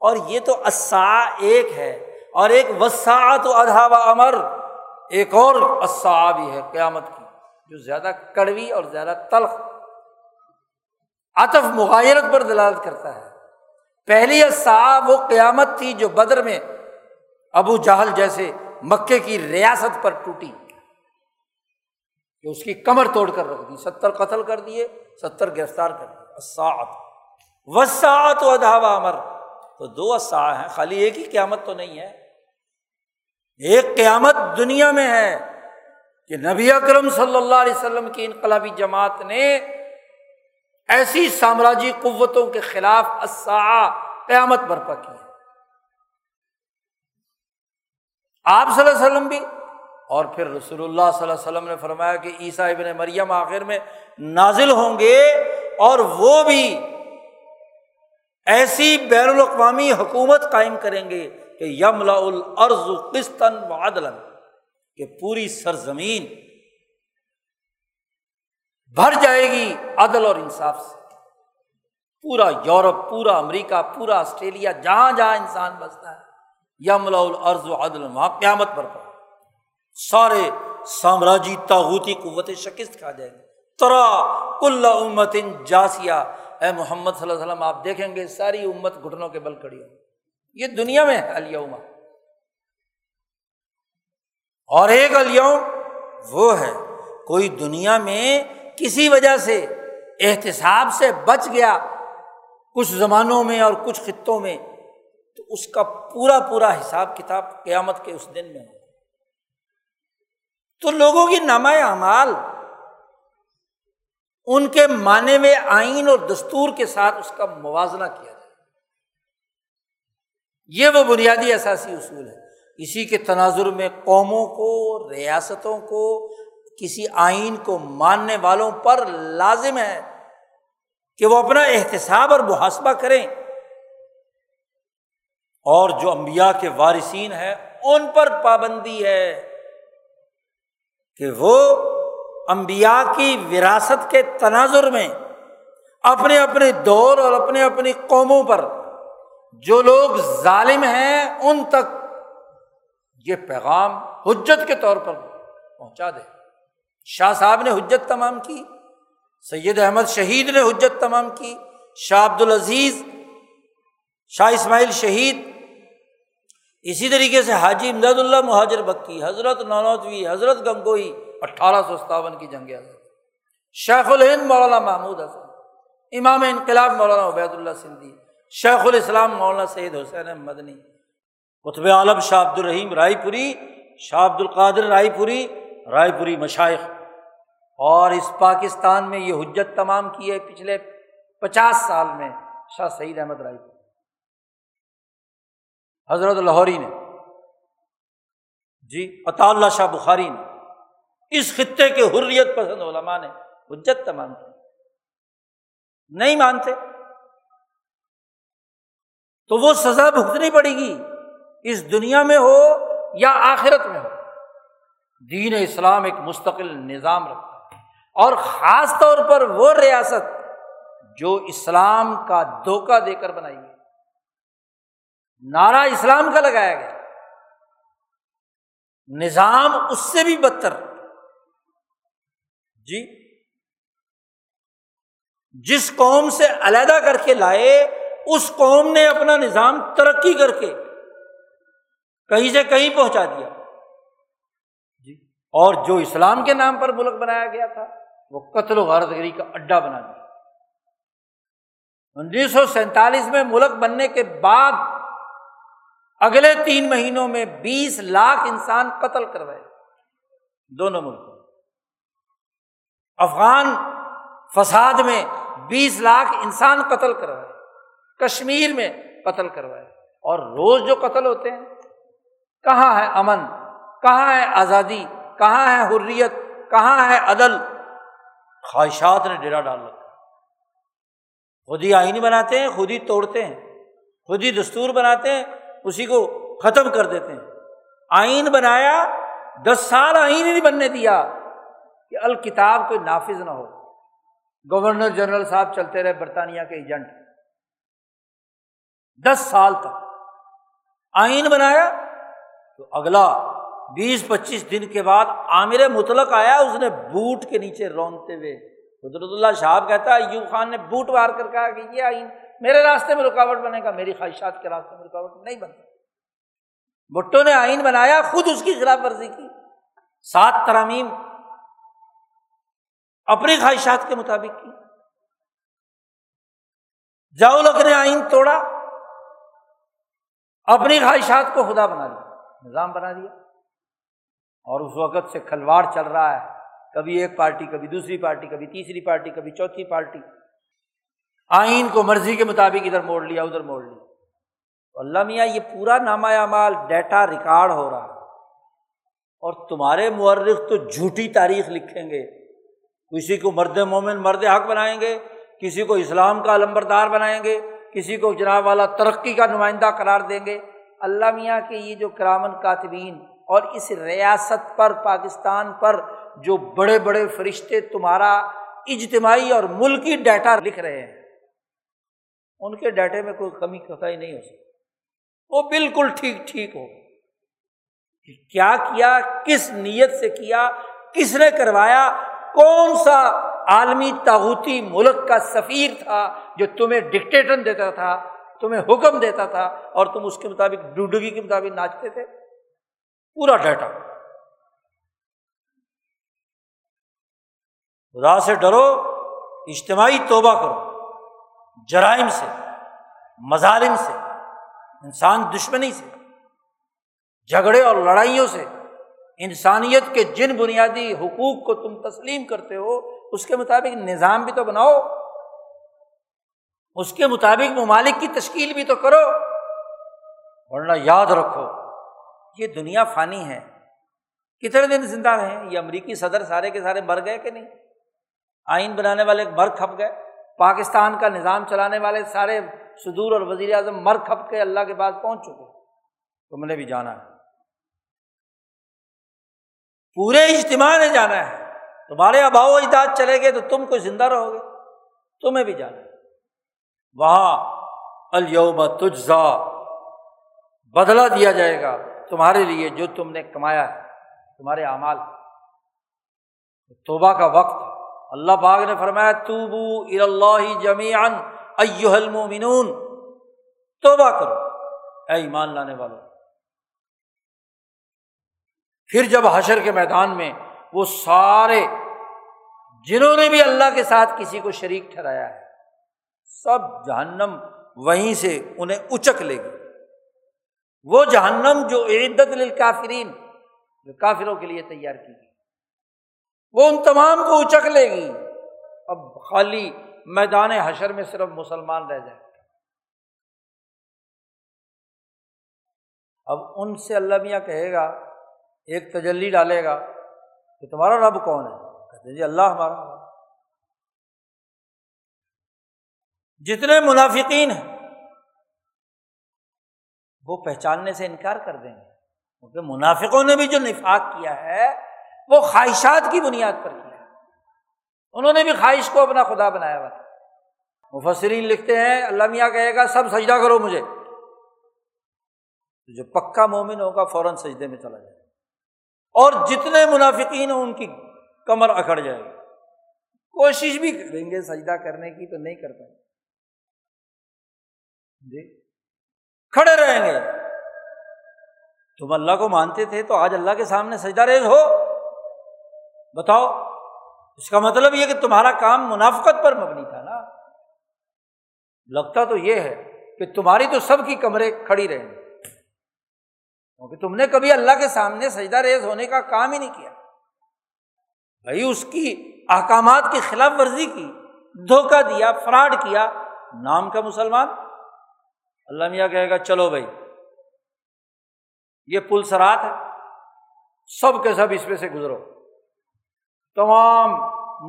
اور یہ تو اسا ایک ہے۔ اور ایک وساعت و ادھا و امر ایک اور اسا بھی ہے قیامت کی، جو زیادہ کڑوی اور زیادہ تلخ، عطف مغایرت پر دلالت کرتا ہے۔ پہلی اسا وہ قیامت تھی جو بدر میں ابو جہل جیسے مکے کی ریاست پر ٹوٹی کہ اس کی کمر توڑ کر رکھ دی، ستر قتل کر دیے، ستر گرفتار کر دیے۔ وساعت و ادھاوا امر تو دو اسا ہیں۔ خالی ایک ہی قیامت تو نہیں ہے۔ ایک قیامت دنیا میں ہے کہ نبی اکرم صلی اللہ علیہ وسلم کی انقلابی جماعت نے ایسی سامراجی قوتوں کے خلاف اسا قیامت برپا کی ہے۔ آپ صلی اللہ علیہ وسلم بھی۔ اور پھر رسول اللہ صلی اللہ علیہ وسلم نے فرمایا کہ عیسیٰ ابن مریم آخر میں نازل ہوں گے اور وہ بھی ایسی بین الاقوامی حکومت قائم کریں گے کہ یملا العرض قسطن و عدل کہ پوری سرزمین بھر جائے گی عدل اور انصاف سے۔ پورا یورپ، پورا امریکہ، پورا آسٹریلیا، جہاں جہاں انسان بستا ہے۔ یملا العرض و عدل وہاں قیامت پر سارے سامراجی تاغوتی قوت شکست کھا جائیں گے۔ ترا کل امت ان جاسیا اے محمد صلی اللہ علیہ وسلم، آپ دیکھیں گے ساری امت گھٹنوں کے بل کڑی ہو یہ دنیا میں ہے الوم اور ایک الوم وہ ہے، کوئی دنیا میں کسی وجہ سے، احتساب سے بچ گیا۔ کچھ زمانوں میں اور کچھ خطوں میں اس کا پورا پورا حساب کتاب قیامت کے اس دن میں ہو تو لوگوں کی نامہ اعمال، ان کے معنی میں آئین اور دستور کے ساتھ اس کا موازنہ کیا جائے۔ یہ وہ بنیادی اثاثی اصول ہے اسی کے تناظر میں قوموں کو، ریاستوں کو، کسی آئین کو ماننے والوں پر لازم ہے کہ وہ اپنا احتساب اور محاسبہ کریں۔ اور جو امبیا کے وارثین ہیں، ان پر پابندی ہے کہ وہ امبیا کی وراثت کے تناظر میں اپنے اپنے دور اور اپنے اپنی قوموں پر جو لوگ ظالم ہیں، ان تک یہ پیغام حجت کے طور پر پہنچا دے۔ شاہ صاحب نے حجت تمام کی، سید احمد شہید نے حجت تمام کی، شاہ عبد العزیز شاہ اسماعیل شہید اسی طریقے سے حاجی امداد اللہ مہاجر بکی، حضرت نانوتوی، حضرت گنگوئی، اٹھارہ سو ستاون کی جنگ شیخ الہند مولانا محمود حسن، امام انقلاب مولانا عبید اللہ سندھی، شیخ الاسلام مولانا سعید حسین مدنی، قطب عالم شاہ عبد الرحیم رائے پوری شاہ عبد القادر رائے پوری رائے پوری مشائق اور اس پاکستان میں یہ حجت تمام کی ہے پچھلے پچاس سال میں شاہ سعید احمد رائے پوری حضرت لاہوری نے۔ جی عطا اللہ شاہ بخاری نے۔ اس خطے کے حریت پسند علماء نے حجت تمام کی نہیں مانتے۔ تو وہ سزا بھگتنی پڑے گی۔ اس دنیا میں ہو یا آخرت میں ہو۔ دین اسلام ایک مستقل نظام رکھتا ہے۔ اور خاص طور پر وہ ریاست جو اسلام کا دھوکہ دے کر بنائی گئی۔ نعرہ اسلام کا لگایا گیا۔ نظام اس سے بھی بدتر۔ جی جس قوم سے علیحدہ کر کے لائے، اس قوم نے اپنا نظام ترقی کر کے کہیں سے کہیں پہنچا دیا۔ جی اور جو اسلام کے نام پر ملک بنایا گیا تھا، وہ قتل و غارت گری کا اڈا بنا دیا۔ انیس سو سینتالیس میں ملک بننے کے بعد اگلے تین مہینوں میں بیس لاکھ انسان قتل کروائے دونوں ملکوں افغان فساد میں بیس لاکھ انسان قتل کروائے۔ کشمیر میں قتل کروائے۔ اور روز جو قتل ہوتے ہیں، کہاں ہے امن؟ کہاں ہے آزادی؟ کہاں ہے حریت؟ کہاں ہے عدل؟ خواہشات نے ڈیرا ڈال رکھا۔ خود ہی آئین بناتے ہیں، خود ہی توڑتے ہیں۔ خود ہی دستور بناتے ہیں اسی کو ختم کر دیتے ہیں۔ آئین بنایا، دس سال آئین ہی نہیں بننے دیا کہ الکتاب کوئی نافذ نہ ہو۔ گورنر جنرل صاحب چلتے رہے برطانیہ کے ایجنٹ۔ دس سال تک آئین بنایا تو اگلا بیس پچیس دن کے بعد عامر مطلق آیا، اس نے بوٹ کے نیچے رونتے ہوئے۔ حضرت اللہ صاحب کہتا ہے، ایوب خان نے بوٹ وار کر کہا کہ یہ آئین میرے راستے میں رکاوٹ بنے گا، میری خواہشات کے راستے میں رکاوٹ نہیں بنتا۔ بھٹو نے آئین بنایا، خود اس کی خلاف ورزی کی۔ سات ترامیم اپنی خواہشات کے مطابق کی۔ جاؤ نے آئین توڑا، اپنی خواہشات کو خدا بنا دیا نظام بنا دیا اور اس وقت سے کھلواڑ چل رہا ہے۔ کبھی ایک پارٹی، کبھی دوسری پارٹی، کبھی تیسری پارٹی، کبھی چوتھی پارٹی۔ آئین کو مرضی کے مطابق ادھر موڑ لیا، ادھر موڑ لیا۔ اللہ میاں، یہ پورا نامہ مال ڈیٹا ریکارڈ ہو رہا ہے۔ اور تمہارے مورخ تو جھوٹی تاریخ لکھیں گے۔ کسی کو مرد مومن مرد حق بنائیں گے، کسی کو اسلام کا علمبردار بنائیں گے، کسی کو جناب والا ترقی کا نمائندہ قرار دیں گے۔ اللہ میاں کے یہ جو کرامن کاتبین اور اس ریاست پر، پاکستان پر جو بڑے بڑے فرشتے تمہارا اجتماعی اور ملکی ڈیٹا لکھ رہے ہیں۔ ان کے ڈیٹے میں کوئی کمی ہی نہیں ہو سکتی۔ وہ بالکل ٹھیک ٹھیک ہو کیا کیا، کس نیت سے کیا، کس نے کروایا، کون سا عالمی تاغوتی ملک کا سفیر تھا جو تمہیں ڈکٹیٹن دیتا تھا، تمہیں حکم دیتا تھا اور تم اس کے مطابق ڈوڈگی کے مطابق ناچتے تھے؟ پورا ڈیٹا خدا سے ڈرو، اجتماعی توبہ کرو۔ جرائم سے، مظالم سے، انسان دشمنی سے، جھگڑے اور لڑائیوں سے انسانیت کے جن بنیادی حقوق کو تم تسلیم کرتے ہو، اس کے مطابق نظام بھی تو بناؤ، اس کے مطابق ممالک کی تشکیل بھی تو کرو۔ ورنہ یاد رکھو، یہ دنیا فانی ہے۔ کتنے دن زندہ رہے یہ امریکی صدر سارے کے سارے مر گئے کہ نہیں؟ آئین بنانے والے مر کھپ گئے۔ پاکستان کا نظام چلانے والے سارے صدور اور وزیر اعظم مر کھپ کے اللہ کے پاس پہنچ چکے تم نے بھی جانا ہے۔ پورے اجتماع نے جانا ہے۔ تمہارے اباؤ اجداد چلے گئے تو تم کو زندہ رہو گے۔ تمہیں بھی جانا ہے۔ وہاں الوم تجزا بدلا دیا جائے گا تمہارے لیے جو تم نے کمایا ہے، تمہارے اعمال۔ توبہ کا وقت اللہ باغ نے فرمایا، توبو اللہ جمیان المومنون توبہ کرو، اے ایمان لانے والوں پھر جب حشر کے میدان میں وہ سارے جنہوں نے بھی اللہ کے ساتھ کسی کو شریک ٹھہرایا ہے، سب جہنم وہیں سے انہیں اچک لے گی وہ جہنم جو عدت للکافرین، جو کافروں کے لیے تیار کی گئی۔ وہ ان تمام کو اچک لے گی۔ اب خالی میدان حشر میں صرف مسلمان رہ جائے اب ان سے اللہ میاں کہے گا، ایک تجلی ڈالے گا کہ تمہارا رب کون ہے؟ کہتے جی اللہ ہمارا جتنے منافقین ہیں، وہ پہچاننے سے انکار کر دیں گے۔ کیونکہ منافقوں نے بھی جو نفاق کیا ہے وہ خواہشات کی بنیاد پر کیا انہوں نے بھی خواہش کو اپنا خدا بنایا ہوا مفسرین لکھتے ہیں، اللہ میاں کہے گا، سب سجدہ کرو مجھے۔ جو پکا مومن ہوگا، فوراً سجدے میں چلا جائے اور جتنے منافقین ہیں ان کی کمر اکڑ جائے گی۔ کوشش بھی کریں گے سجدہ کرنے کی، تو نہیں کر پائیں جی کھڑے رہیں گے۔ تم اللہ کو مانتے تھے، تو آج اللہ کے سامنے سجدہ ریز ہو۔ بتاؤ، اس کا مطلب یہ کہ تمہارا کام منافقت پر مبنی تھا نا۔ لگتا تو یہ ہے کہ تمہاری تو سب کی کمرے کھڑی رہیں کیونکہ تم نے کبھی اللہ کے سامنے سجدہ ریز ہونے کا کام ہی نہیں کیا۔ بھائی، اس کی احکامات کی خلاف ورزی کی، دھوکہ دیا، فراڈ کیا، نام کا مسلمان۔ اللہ میاں کہے گا، چلو بھائی، یہ پل سرات ہے، سب کے سب اس میں سے گزرو۔ تمام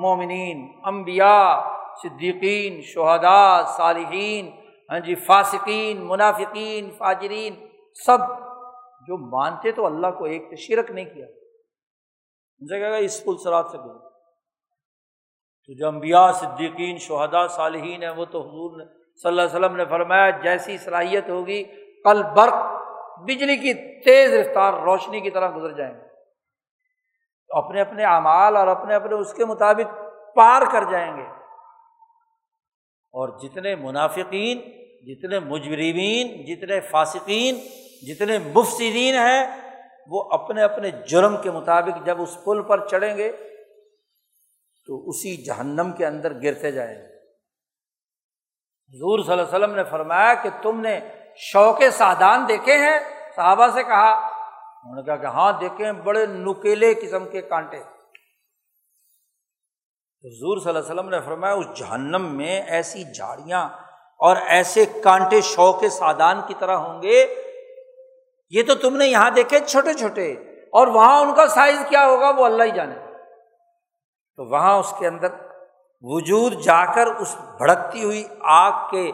مومنین امبیا صدیقین شہدا صالحین ہاں جی فاسقین، منافقین، فاجرین، سب جو مانتے تو اللہ کو ایک شرک نہیں کیا۔ ان اس پل سرات سے گزرو تو جو امبیا صدیقین شہدا صالحین ہیں، وہ تو حضور نے، صلی اللہ علیہ وسلم نے فرمایا، جیسی صلاحیت ہوگی، کل برق بجلی کی تیز رفتار روشنی کی طرح گزر جائیں گے۔ اپنے اپنے اعمال اور اپنے اپنے اس کے مطابق پار کر جائیں گے۔ اور جتنے منافقین، جتنے مجرمین، جتنے فاسقین، جتنے مفسدین ہیں، وہ اپنے اپنے جرم کے مطابق جب اس پل پر چڑھیں گے، تو اسی جہنم کے اندر گرتے جائیں گے۔ حضور صلی اللہ علیہ وسلم نے فرمایا کہ تم نے شوق سادان دیکھے ہیں، صحابہ سے کہا انہوں نے کہا کہ ہاں دیکھے بڑے نکیلے قسم کے کانٹے۔ حضور صلی اللہ علیہ وسلم نے فرمایا، اس جہنم میں ایسی جھاڑیاں اور ایسے کانٹے شوق سادان کی طرح ہوں گے۔ یہ تو تم نے یہاں دیکھے چھوٹے چھوٹے۔ اور وہاں ان کا سائز کیا ہوگا، وہ اللہ ہی جانے۔ تو وہاں اس کے اندر وجود جا کر اس بھڑکتی ہوئی آگ کے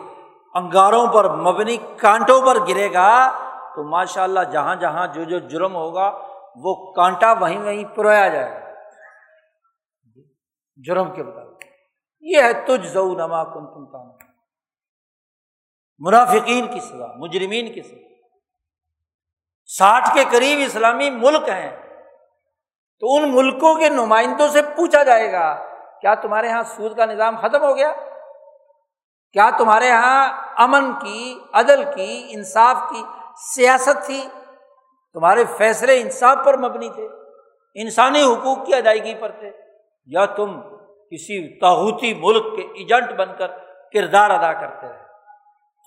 انگاروں پر، مبنی کانٹوں پر گرے گا۔ تو ماشاء اللہ جہاں جہاں جو جو جرم ہوگا وہ کانٹا وہیں وہیں پرویا جائے گا۔ جرم کے مطابق۔ یہ ہے تجھ زو نما کن تم کام منافقین کی سزا، مجرمین کی سزا۔ ساٹھ کے قریب اسلامی ملک ہیں۔ تو ان ملکوں کے نمائندوں سے پوچھا جائے گا، کیا تمہارے یہاں سود کا نظام ختم ہو گیا؟ کیا تمہارے یہاں امن کی، عدل کی، انصاف کی سیاست تھی، تمہارے فیصلے انصاف پر مبنی تھے، انسانی حقوق کی ادائیگی پر تھے۔ یا تم کسی تاحوتی ملک کے ایجنٹ بن کر کردار ادا کرتے رہے۔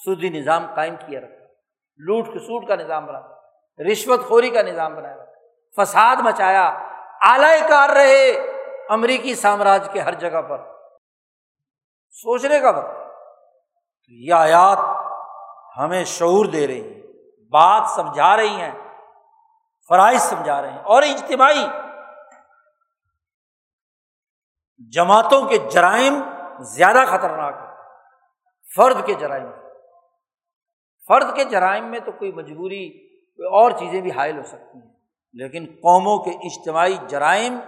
سودی نظام قائم کیا رکھا۔ لوٹ کسوٹ کا نظام بنا۔ رشوت خوری کا نظام بنایا۔ رکھا فساد مچایا۔ اعلی کار رہے امریکی سامراج کے ہر جگہ پر۔ سوچنے کا وقت۔ یہ آیات ہمیں شعور دے رہی ہیں۔ بات سمجھا رہی ہیں، فرائض سمجھا رہے ہیں اور اجتماعی جماعتوں کے جرائم زیادہ خطرناک ہے فرد کے جرائم۔ فرد کے جرائم میں تو کوئی مجبوری، کوئی اور چیزیں بھی حائل ہو سکتی ہیں، لیکن قوموں کے اجتماعی جرائم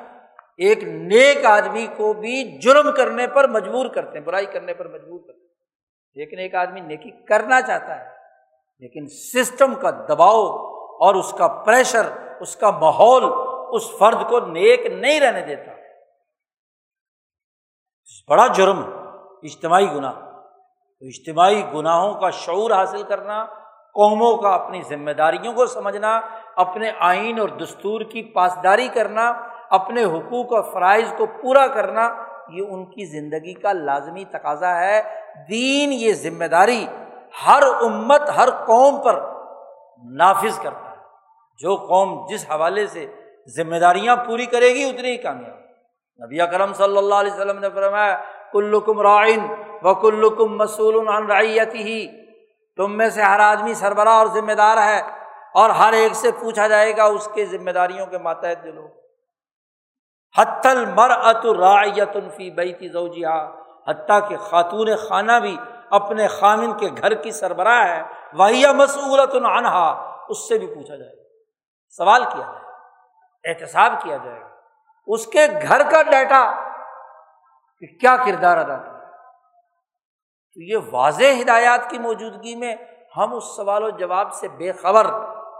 ایک نیک آدمی کو بھی جرم کرنے پر مجبور کرتے ہیں، برائی کرنے پر مجبور کرتے ہیں۔ لیکن ایک آدمی نیکی کرنا چاہتا ہے۔ لیکن سسٹم کا دباؤ اور اس کا پریشر، اس کا ماحول اس فرد کو نیک نہیں رہنے دیتا۔ بڑا جرم اجتماعی گناہ۔ تو اجتماعی گناہوں کا شعور حاصل کرنا، قوموں کا اپنی ذمہ داریوں کو سمجھنا، اپنے آئین اور دستور کی پاسداری کرنا، اپنے حقوق اور فرائض کو پورا کرنا، یہ ان کی زندگی کا لازمی تقاضا ہے۔ دین یہ ذمہ داری ہر امت، ہر قوم پر نافذ کرتا ہے۔ جو قوم جس حوالے سے ذمہ داریاں پوری کرے گی، اتنی ہی کامیاب۔ نبی کرم صلی اللہ علیہ وسلم نے فرمایا، کلکم رائن و کلکم مسول عن رعیتی ہی تم میں سے ہر آدمی سربراہ اور ذمہ دار ہے اور ہر ایک سے پوچھا جائے گا اس کے ذمہ داریوں کے ماتحت دلو حتل مر ات رایت فی بیتی زوجیہ حتیٰ کہ خاتون خانہ بھی اپنے خامن کے گھر کی سربراہ ہے وہی مسعورت عنہا اس سے بھی پوچھا جائے گا۔ سوال کیا جائے احتساب کیا جائے گا۔ اس کے گھر کا ڈیٹا کہ کیا کردار ادا کیا تو یہ واضح ہدایات کی موجودگی میں ہم اس سوال و جواب سے بے خبر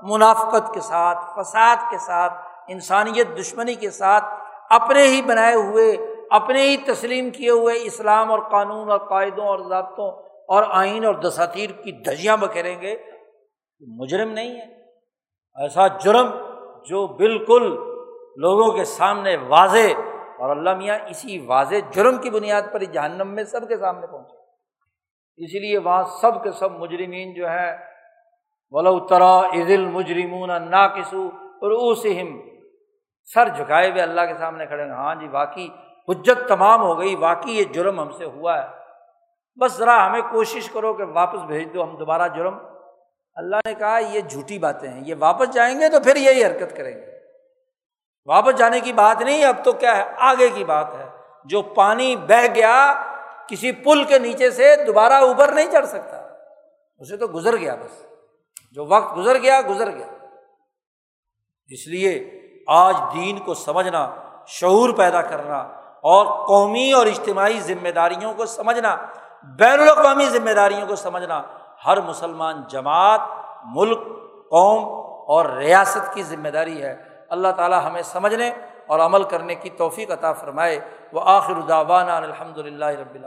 منافقت کے ساتھ، فساد کے ساتھ، انسانیت دشمنی کے ساتھ اپنے ہی بنائے ہوئے، اپنے ہی تسلیم کیے ہوئے اسلام اور قانون اور قاعدوں اور ضابطوں اور آئین اور دساتیر کی دھجیاں بکھیریں گے مجرم نہیں ہے۔ ایسا جرم جو بالکل لوگوں کے سامنے واضح اور اللہ میاں اسی واضح جرم کی بنیاد پر جہنم میں سب کے سامنے پہنچے۔ اسی لیے وہاں سب کے سب مجرمین جو ہے ولوترا عز المجرمون نا کسو رؤوسہم سر جھکائے ہوئے اللہ کے سامنے کھڑے ہیں۔ ہاں جی واقعی حجت تمام ہو گئی، واقعی یہ جرم ہم سے ہوا ہے۔ بس ذرا ہمیں کوشش کرو کہ واپس بھیج دو، ہم دوبارہ جرم۔ اللہ نے کہا، یہ جھوٹی باتیں ہیں، یہ واپس جائیں گے تو پھر یہی حرکت کریں گے۔ واپس جانے کی بات نہیں، اب تو کیا ہے، آگے کی بات ہے۔ جو پانی بہ گیا کسی پل کے نیچے سے دوبارہ اوپر نہیں چڑھ سکتا، اسے تو گزر گیا بس۔ جو وقت گزر گیا گزر گیا۔ اس لیے آج دین کو سمجھنا، شعور پیدا کرنا اور قومی اور اجتماعی ذمہ داریوں کو سمجھنا، بین الاقوامی ذمہ داریوں کو سمجھنا ہر مسلمان جماعت، ملک، قوم اور ریاست کی ذمہ داری ہے۔ اللہ تعالیٰ ہمیں سمجھنے اور عمل کرنے کی توفیق عطا فرمائے۔ وہ آخر الداوانہ الحمد للہ رب اللہ